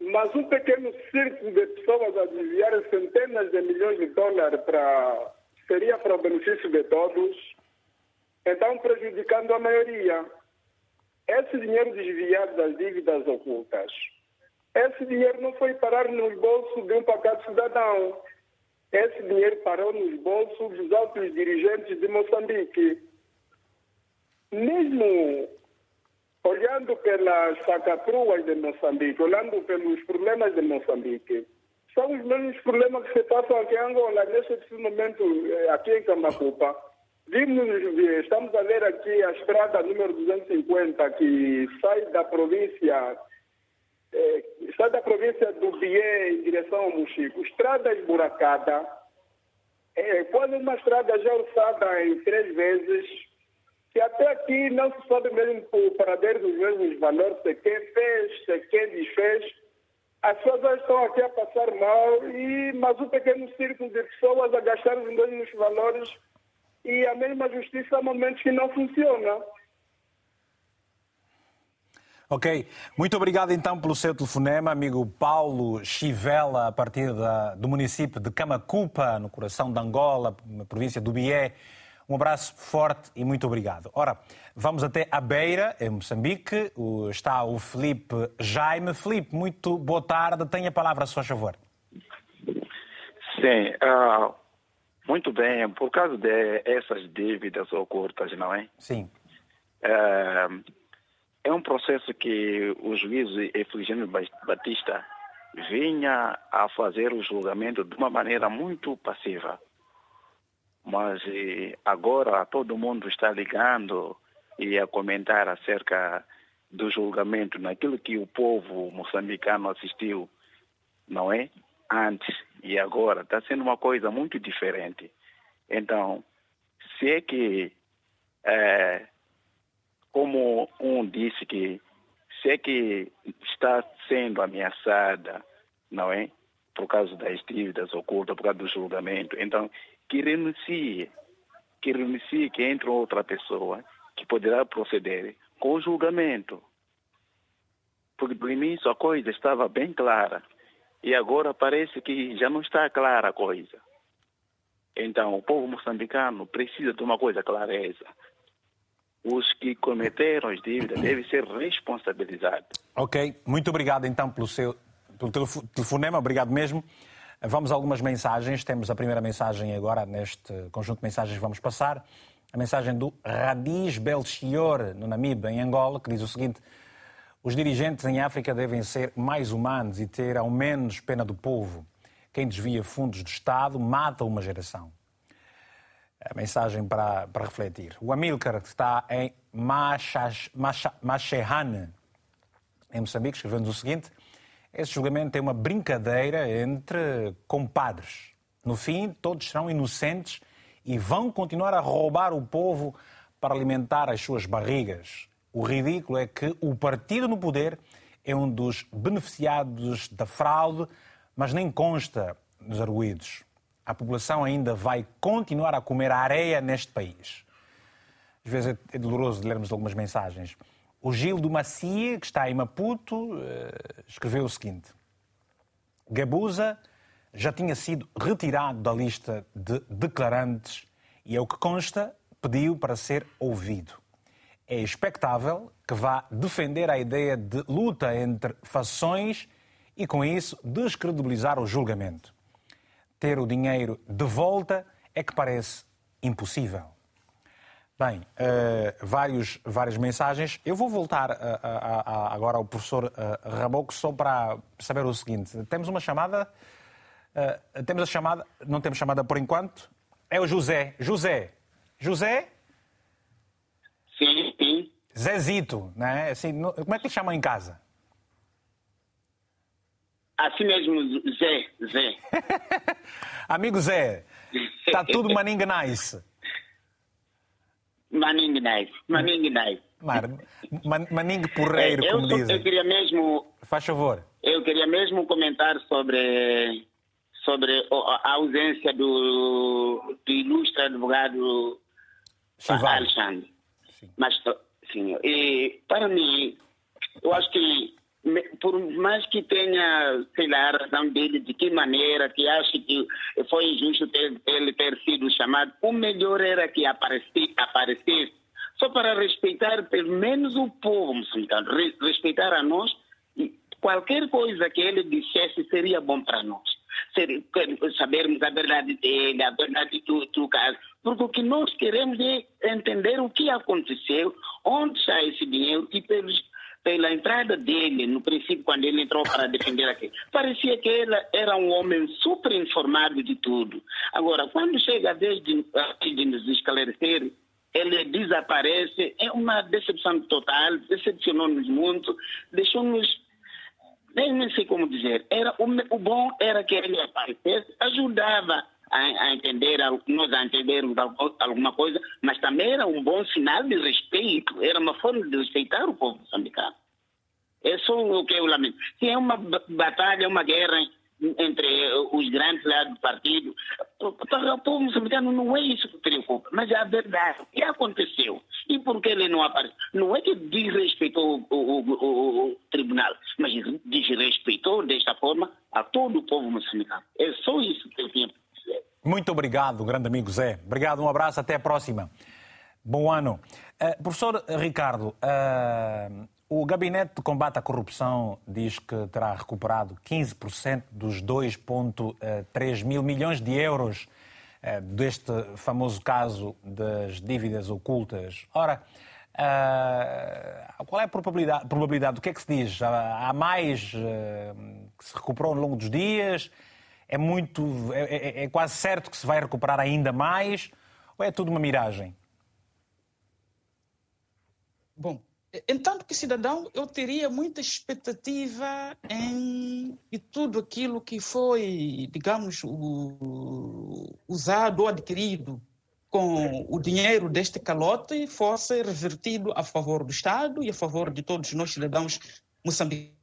[SPEAKER 11] mas um pequeno círculo de pessoas a desviar centenas de milhões de dólares para seria para o benefício de todos. então prejudicando a maioria. Esse dinheiro desviado das dívidas ocultas, esse dinheiro não foi parar nos bolsos de um pacato cidadão. Esse dinheiro parou nos bolsos dos altos dirigentes de Moçambique. Mesmo olhando pelas facatruas de Moçambique, olhando pelos problemas de Moçambique, são os mesmos problemas que se passam aqui em Angola, nesse momento, eh, aqui em Camacupa. Vimos, eh, estamos a ver aqui a estrada número 250 que sai da província, sai da província do Bié em direção ao Mochico. Estrada esburacada, é quase uma estrada já orçada em três vezes, que até aqui não se sabe mesmo o paradeiro dos mesmos valores, se quem fez, se quem desfez. As pessoas estão aqui a passar mal, e, mas um pequeno círculo de pessoas a gastar os mesmos valores e a mesma justiça há momentos que não funciona.
[SPEAKER 1] Ok, muito obrigado então pelo seu telefonema, amigo Paulo Chivela, a partir da, do município de Camacupa, no coração de Angola, na província do Bié. Um abraço forte e muito obrigado. Ora, vamos até a Beira, em Moçambique. Está o Felipe Jaime. Felipe, muito boa tarde. Tenha a palavra, a sua favor.
[SPEAKER 12] Sim, uh, muito bem. Por causa de essas dívidas ocultas, não é?
[SPEAKER 1] Sim.
[SPEAKER 12] Uh, é um processo que o juiz Efligênio Batista vinha a fazer o julgamento de uma maneira muito passiva mas eh, agora todo mundo está ligando e a comentar acerca do julgamento, naquilo que o povo moçambicano assistiu, não é? Antes e agora, está sendo uma coisa muito diferente. Então, se é que, é, como um disse que, se é que está sendo ameaçada, não é? Por causa das dívidas ocultas, por causa do julgamento, então que renuncie, que renuncie, que entre outra pessoa que poderá proceder com o julgamento. Porque no início a coisa estava bem clara e agora parece que já não está clara a coisa. Então, o povo moçambicano precisa de uma coisa clareza. Os que cometeram as dívidas [COUGHS] devem ser responsabilizados.
[SPEAKER 1] Ok, muito obrigado então pelo seu pelo telefonema, obrigado mesmo. Vamos a algumas mensagens. Temos a primeira mensagem agora neste conjunto de mensagens que vamos passar. A mensagem do Radiz Belchior, no Namibe, em Angola, que diz o seguinte: Os dirigentes em África devem ser mais humanos e ter ao menos pena do povo. Quem desvia fundos do Estado mata uma geração. A mensagem para, para refletir. O Amilcar, que está em Macherane, em Moçambique, escreveu-nos o seguinte: esse julgamento é uma brincadeira entre compadres. No fim, todos serão inocentes e vão continuar a roubar o povo para alimentar as suas barrigas. O ridículo é que o partido no poder é um dos beneficiados da fraude, mas nem consta nos arguídos. A população ainda vai continuar a comer areia neste país. Às vezes é doloroso lermos algumas mensagens. O Gil do Macia, que está em Maputo, eh, escreveu o seguinte: Gabusa já tinha sido retirado da lista de declarantes e, é o que consta, pediu para ser ouvido. É expectável que vá defender a ideia de luta entre fações e, com isso, descredibilizar o julgamento. Ter o dinheiro de volta é que parece impossível. Bem, uh, vários, várias mensagens. Eu vou voltar uh, uh, agora ao professor Raboco só para saber o seguinte. Temos uma chamada. temos a chamada. Não temos chamada por enquanto. É o José. José. José?
[SPEAKER 13] Sim, sim.
[SPEAKER 1] Zezito, né? Assim, como é que lhe chamam em casa?
[SPEAKER 13] Assim mesmo, Zé. Zé. [LAUGHS]
[SPEAKER 1] Amigo Zé, está tudo maninga nice.
[SPEAKER 13] Maning Nice. Maning Nice.
[SPEAKER 1] Mar, man, maning Porreiro,
[SPEAKER 13] é,
[SPEAKER 1] como
[SPEAKER 13] eu,
[SPEAKER 1] dizem.
[SPEAKER 13] Eu queria mesmo...
[SPEAKER 1] Faz favor.
[SPEAKER 13] Eu queria mesmo comentar sobre, sobre a ausência do, do ilustre advogado Alexandre. Sim. Mas, sim, e para mim, eu acho que por mais que tenha, sei lá, a razão dele, de que maneira, que acha que foi injusto ter, ele ter sido chamado, o melhor era que aparecesse, aparecesse só para respeitar pelo menos o povo moçambicano, respeitar a nós, e qualquer coisa que ele dissesse seria bom para nós. Ser, sabermos a verdade dele, a verdade do, do caso. Porque o que nós queremos é entender o que aconteceu, onde está esse dinheiro e pelos pela entrada dele, no princípio, quando ele entrou para defender aquilo, parecia que ele era um homem super informado de tudo. Agora, quando chega a vez de, de nos esclarecer, ele desaparece, é uma decepção total, decepcionou-nos muito, deixou-nos nem, nem sei como dizer. Era, o, o, bom era que ele aparecesse, ajudava a, a entender, nós a entendermos alguma coisa, mas também era um bom sinal de respeito, era uma forma de respeitar o povo moçambicano. É só o que eu lamento. Se é uma batalha, uma guerra entre os grandes lá do partido, para o povo moçambicano não é isso que preocupa, mas é a verdade. O que aconteceu? E por que ele não apareceu? Não é que desrespeitou o, o, o, o tribunal, mas desrespeitou desta forma a todo o povo moçambicano. É só isso que eu tinha
[SPEAKER 1] muito obrigado, grande amigo Zé. Obrigado, um abraço, até a próxima. Bom ano. Uh, professor Ricardo, uh, o Gabinete de Combate à Corrupção diz que terá recuperado 15% dos 2,3 mil milhões de euros uh, deste famoso caso das dívidas ocultas. Ora, qual é a probabilidade, probabilidade? O que é que se diz? Há mais que se recuperou ao longo dos dias? É muito. É, é, é, quase certo que se vai recuperar ainda mais? Ou é tudo uma miragem?
[SPEAKER 4] Bom, entanto que cidadão, eu teria muita expectativa em que tudo aquilo que foi, digamos, o, usado ou adquirido com o dinheiro deste calote fosse revertido a favor do Estado e a favor de todos nós cidadãos moçambicanos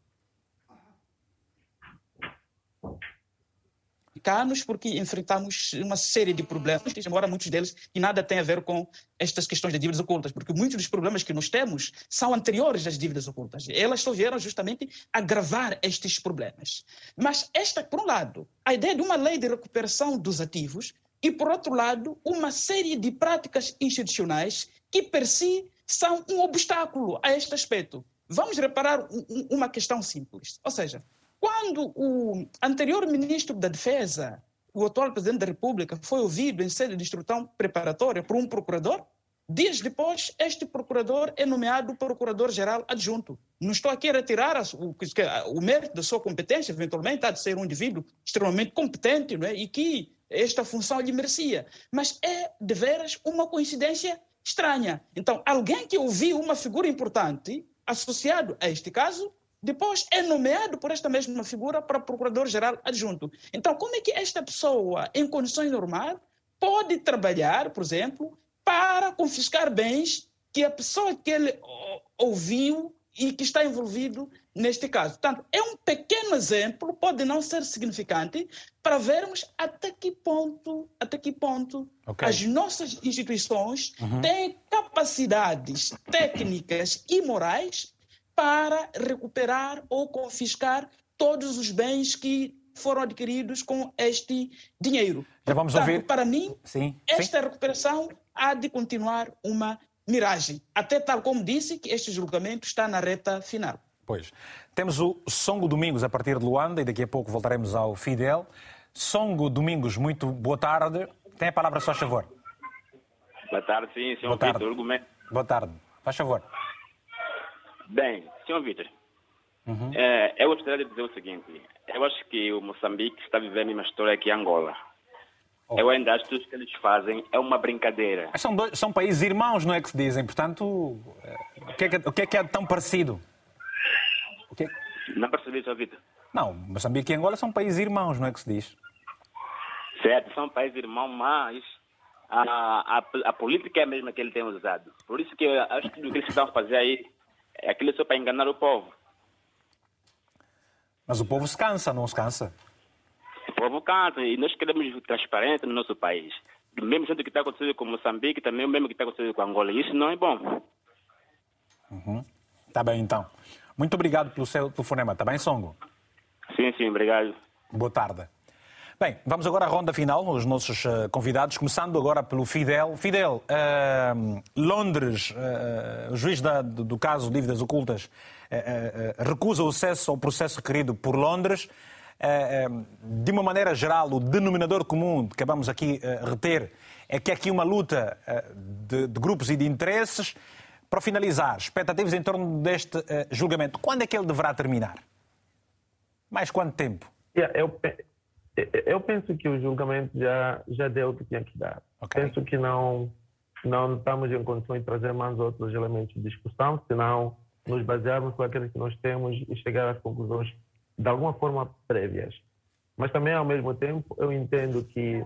[SPEAKER 4] porque enfrentamos uma série de problemas, embora muitos deles que nada têm a ver com estas questões de dívidas ocultas, porque muitos dos problemas que nós temos são anteriores às dívidas ocultas. Elas só vieram justamente agravar estes problemas. Mas esta, por um lado, a ideia de uma lei de recuperação dos ativos e, por outro lado, uma série de práticas institucionais que, per si, são um obstáculo a este aspecto. Vamos reparar uma questão simples. Ou seja, quando o anterior ministro da Defesa, o atual presidente da República, foi ouvido em sede de instrução preparatória por um procurador, dias depois, este procurador é nomeado procurador-geral adjunto. Não estou aqui a retirar o, o, mérito da sua competência, eventualmente, há de ser um indivíduo extremamente competente não é? e que esta função lhe merecia. Mas é, de veras, uma coincidência estranha. Então, alguém que ouviu uma figura importante associado a este caso depois é nomeado por esta mesma figura para procurador-geral adjunto. Então, como é que esta pessoa, em condições normais, pode trabalhar, por exemplo, para confiscar bens que a pessoa que ele ouviu e que está envolvido neste caso. Portanto, é um pequeno exemplo, pode não ser significante, para vermos até que ponto, até que ponto okay. as nossas instituições uhum. têm capacidades técnicas e morais para recuperar ou confiscar todos os bens que foram adquiridos com este dinheiro.
[SPEAKER 1] Já vamos Portanto, ouvir.
[SPEAKER 4] Para mim,
[SPEAKER 1] sim,
[SPEAKER 4] esta
[SPEAKER 1] sim.
[SPEAKER 4] recuperação há de continuar uma miragem. Até tal como disse que este julgamento está na reta final.
[SPEAKER 1] Pois. Temos o Songo Domingos a partir de Luanda e daqui a pouco voltaremos ao Fidel. Songo Domingos, muito boa tarde. Tem a palavra, só favor.
[SPEAKER 14] Boa tarde, sim, senhor boa Vitor.
[SPEAKER 1] Tarde. Boa tarde. Faz favor.
[SPEAKER 14] Bem, senhor Vitor, uhum. é, eu gostaria de dizer o seguinte: eu acho que o Moçambique está vivendo a mesma história que Angola. Oh. Eu ainda acho que tudo que eles fazem é uma brincadeira.
[SPEAKER 1] São, dois, são países irmãos, não é que se dizem? Portanto, o que é que, o que, é, que é tão parecido?
[SPEAKER 14] O que é... Não percebi, senhor Vitor.
[SPEAKER 1] Não, Moçambique e Angola são países irmãos, não é que se diz?
[SPEAKER 14] Certo, são países irmãos, mas a, a, a política é a mesma que ele tem usado. Por isso que eu acho que o que eles estão a fazer aí é aquilo só para enganar o povo.
[SPEAKER 1] Mas o povo se cansa, não se cansa?
[SPEAKER 14] O povo cansa e nós queremos transparência no nosso país. Do mesmo jeito que está acontecendo com Moçambique, também o mesmo que está acontecendo com Angola. Isso não é bom.
[SPEAKER 1] Uhum. Tá bem, então. Muito obrigado pelo seu telefonema. Está bem, Songo?
[SPEAKER 14] Sim, sim, obrigado.
[SPEAKER 1] Boa tarde. Bem, vamos agora à ronda final, os nossos uh, convidados, começando agora pelo Fidel. Fidel, uh, Londres, uh, o juiz da, do caso Dívidas Ocultas, recusa o acesso ao processo requerido por Londres. de uma maneira geral, o denominador comum que acabamos aqui a reter é que há aqui uma luta de, de, grupos e de interesses. Para finalizar, expectativas em torno deste julgamento. Quando é que ele deverá terminar? Mais quanto tempo?
[SPEAKER 6] Yeah, eu, eu penso que o julgamento já, já deu o que tinha que dar. Okay. Penso que não, não estamos em condições de trazer mais outros elementos de discussão, senão nos basearmos com aqueles que nós temos e chegar às conclusões de alguma forma prévias. Mas também, ao mesmo tempo, eu entendo que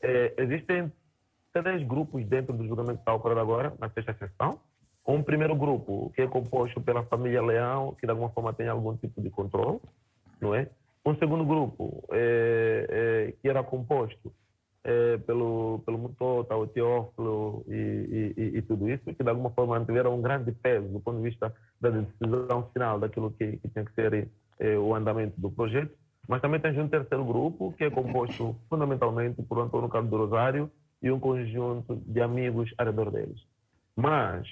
[SPEAKER 6] eh, existem três grupos dentro do julgamento que está ocorrendo agora, na sexta sessão. Um primeiro grupo, que é composto pela família Leão, que de alguma forma tem algum tipo de controle, não é? Um segundo grupo, é, é, que era composto é, pelo, pelo Mutota, o Teófilo e, e, e, tudo isso, que de alguma forma tiveram um grande peso do ponto de vista da decisão final daquilo que, que tinha que ser é, o andamento do projeto. Mas também tem um terceiro grupo, que é composto fundamentalmente por Antônio Carlos do Rosário e um conjunto de amigos ao redor deles. Mas,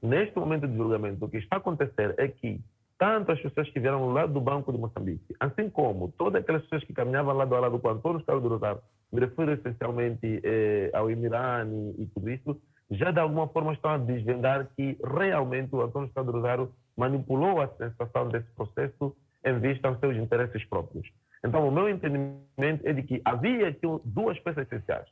[SPEAKER 6] neste momento de julgamento, o que está a acontecer é que tanto as pessoas que vieram lá do Banco de Moçambique, assim como todas aquelas pessoas que caminhavam lado a lado com Antônio Carlos do Rosário, me refiro essencialmente eh, ao Emirani e tudo isso, já de alguma forma estão a desvendar que realmente o Antônio Carlos do Rosário manipulou a sensação desse processo em vista aos seus interesses próprios. Então, o meu entendimento é de que havia aqui duas peças essenciais.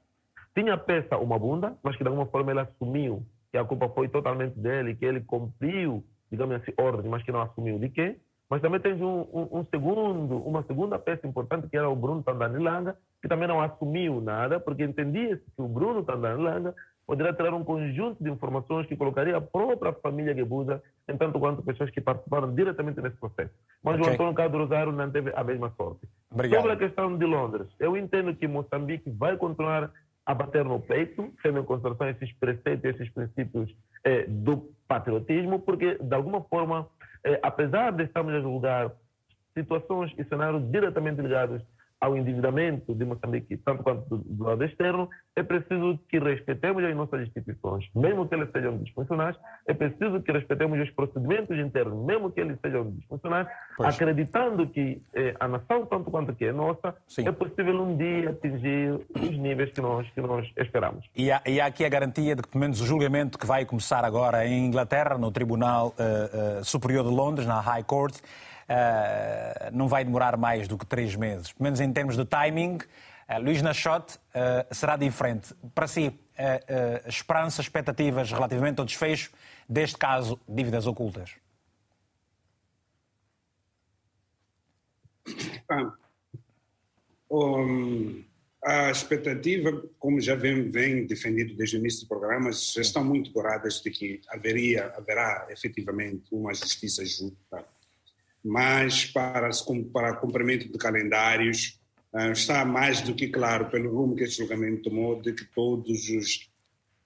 [SPEAKER 6] Tinha a peça uma bunda, mas que de alguma forma ele assumiu que a culpa foi totalmente dele, que ele cumpriu digamos assim, ordem, mas que não assumiu de quê. Mas também tens um, um, um, segundo, uma segunda peça importante, que era o Bruno Tandanilanga, que também não assumiu nada, porque entendia-se que o Bruno Tandanilanga poderia ter um conjunto de informações que colocaria a própria família Gebusa, em tanto quanto pessoas que participaram diretamente nesse processo. Mas okay. o Antônio Carlos Rosário não teve a mesma sorte. Obrigado. Sobre a questão de Londres, eu entendo que Moçambique vai continuar a bater no peito, tendo em consideração esses preceitos, esses princípios eh, do patriotismo, porque, de alguma forma, eh, apesar de estarmos a julgar situações e cenários diretamente ligados ao endividamento de Moçambique, tanto quanto do, do, lado externo, é preciso que respeitemos as nossas instituições, mesmo que elas sejam disfuncionais, é preciso que respeitemos os procedimentos internos, mesmo que eles sejam disfuncionais, pois. acreditando que eh, a nação, tanto quanto que é nossa, Sim. é possível um dia atingir os níveis que nós, que nós esperamos.
[SPEAKER 1] E há, e há aqui a garantia de que, pelo menos, o julgamento que vai começar agora em Inglaterra, no Tribunal uh, uh, Superior de Londres, na High Court, não vai demorar mais do que três meses. Pelo menos em termos de timing, uh, Luís Nachote uh, será diferente. Para si, esperanças, expectativas relativamente ao desfecho deste caso, dívidas ocultas?
[SPEAKER 7] Ah, um, a expectativa, como já vem, vem defendido desde o início do programa, já estão muito douradas de que haveria, haverá efetivamente uma justiça justa mas para, para cumprimento de calendários, ah, está mais do que claro, pelo rumo que esse julgamento tomou, de que todos os,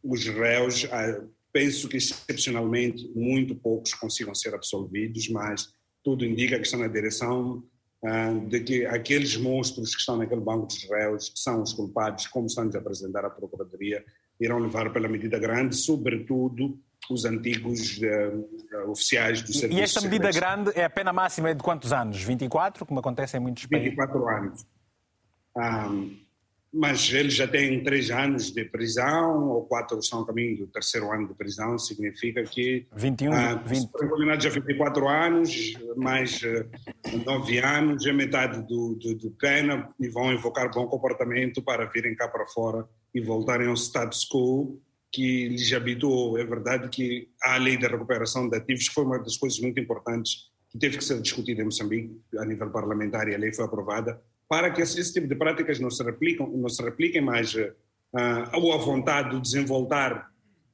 [SPEAKER 7] os réus, ah, penso que excepcionalmente muito poucos consigam ser absolvidos, mas tudo indica que estão na direção ah, de que aqueles monstros que estão naquele banco dos réus, que são os culpados, como estão a apresentar à Procuradoria, irão levar pela medida grande, sobretudo os antigos uh, oficiais do serviço.
[SPEAKER 1] E esta medida grande é a pena máxima de quantos anos? 24, como acontece em muitos países?
[SPEAKER 7] 24 anos. Um, mas eles já têm três anos de prisão, ou quatro estão a caminho do terceiro ano de prisão, significa que.
[SPEAKER 1] 21, uh, 20.
[SPEAKER 7] Foram condenados a 24 anos, mais uh, nove anos, é metade do, do, do, pena, e vão invocar bom comportamento para virem cá para fora e voltarem ao status quo que lhes habituou. É verdade que a lei da recuperação de ativos foi uma das coisas muito importantes que teve que ser discutida em Moçambique a nível parlamentar e a lei foi aprovada para que esse, esse tipo de práticas não se repliquem, não se repliquem mais uh, ou a vontade de desenvolver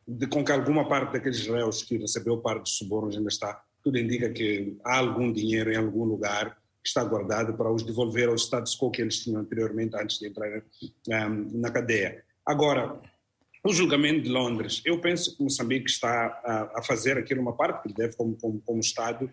[SPEAKER 7] de com que alguma parte daqueles réus que recebeu parte dos subornos ainda está, tudo indica que há algum dinheiro em algum lugar que está guardado para os devolver ao status quo que eles tinham anteriormente antes de entrar um, eh, na cadeia. Agora, o julgamento de Londres, eu penso que Moçambique está a, a fazer aqui uma parte que deve como, como, como Estado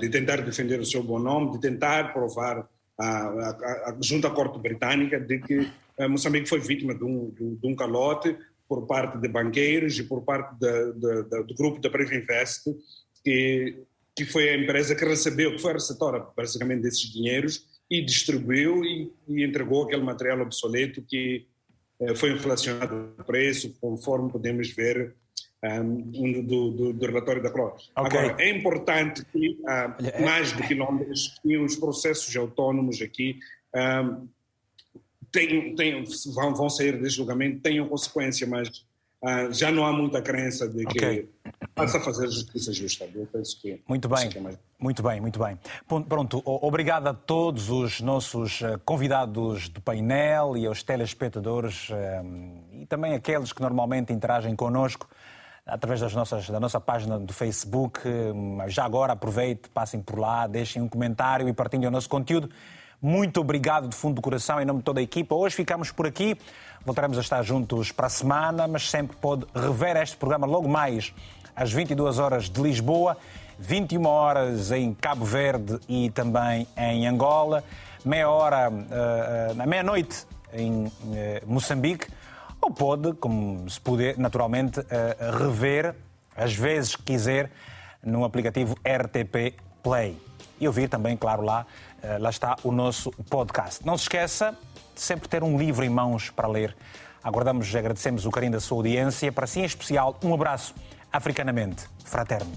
[SPEAKER 7] de tentar defender o seu bom nome, de tentar provar à, junto à Corte Britânica de que Moçambique foi vítima de um, de um calote por parte de banqueiros e por parte de, de, do grupo da Invest, que, que foi a empresa que recebeu, que foi a receptora basicamente desses dinheiros e distribuiu e, e entregou aquele material obsoleto que foi inflacionado o preço, conforme podemos ver um, do, do, do, relatório da CLOR. Okay. Agora, é importante que, uh, mais do que Londres, que os processos autónomos aqui um, tenham, tenham, vão, vão sair de julgamento, tenham consequência, mas uh, já não há muita crença de que okay. passa a fazer justiça justa. Eu penso que
[SPEAKER 1] muito bem, é mais... muito bem, muito bem. Pronto, obrigado a todos os nossos ah, convidados do painel e aos telespectadores um, e também aqueles que normalmente interagem connosco através das nossas, da nossa página do Facebook. Já agora aproveite, passem por lá, deixem um comentário e partilhem o nosso conteúdo. Muito obrigado de fundo do coração em nome de toda a equipa. Hoje ficamos por aqui. Voltaremos a estar juntos para a semana, mas sempre pode rever este programa logo mais às 22 horas de Lisboa, 21 horas em Cabo Verde e também em Angola, meia hora, uh, na meia-noite em uh, Moçambique ou pode, como se puder, naturalmente, eh, rever, às vezes que quiser, no aplicativo RTP Play. E ouvir também, claro, lá, eh, lá está o nosso podcast. Não se esqueça de sempre ter um livro em mãos para ler. Aguardamos e agradecemos o carinho da sua audiência. Para si, em especial, um abraço africanamente fraterno.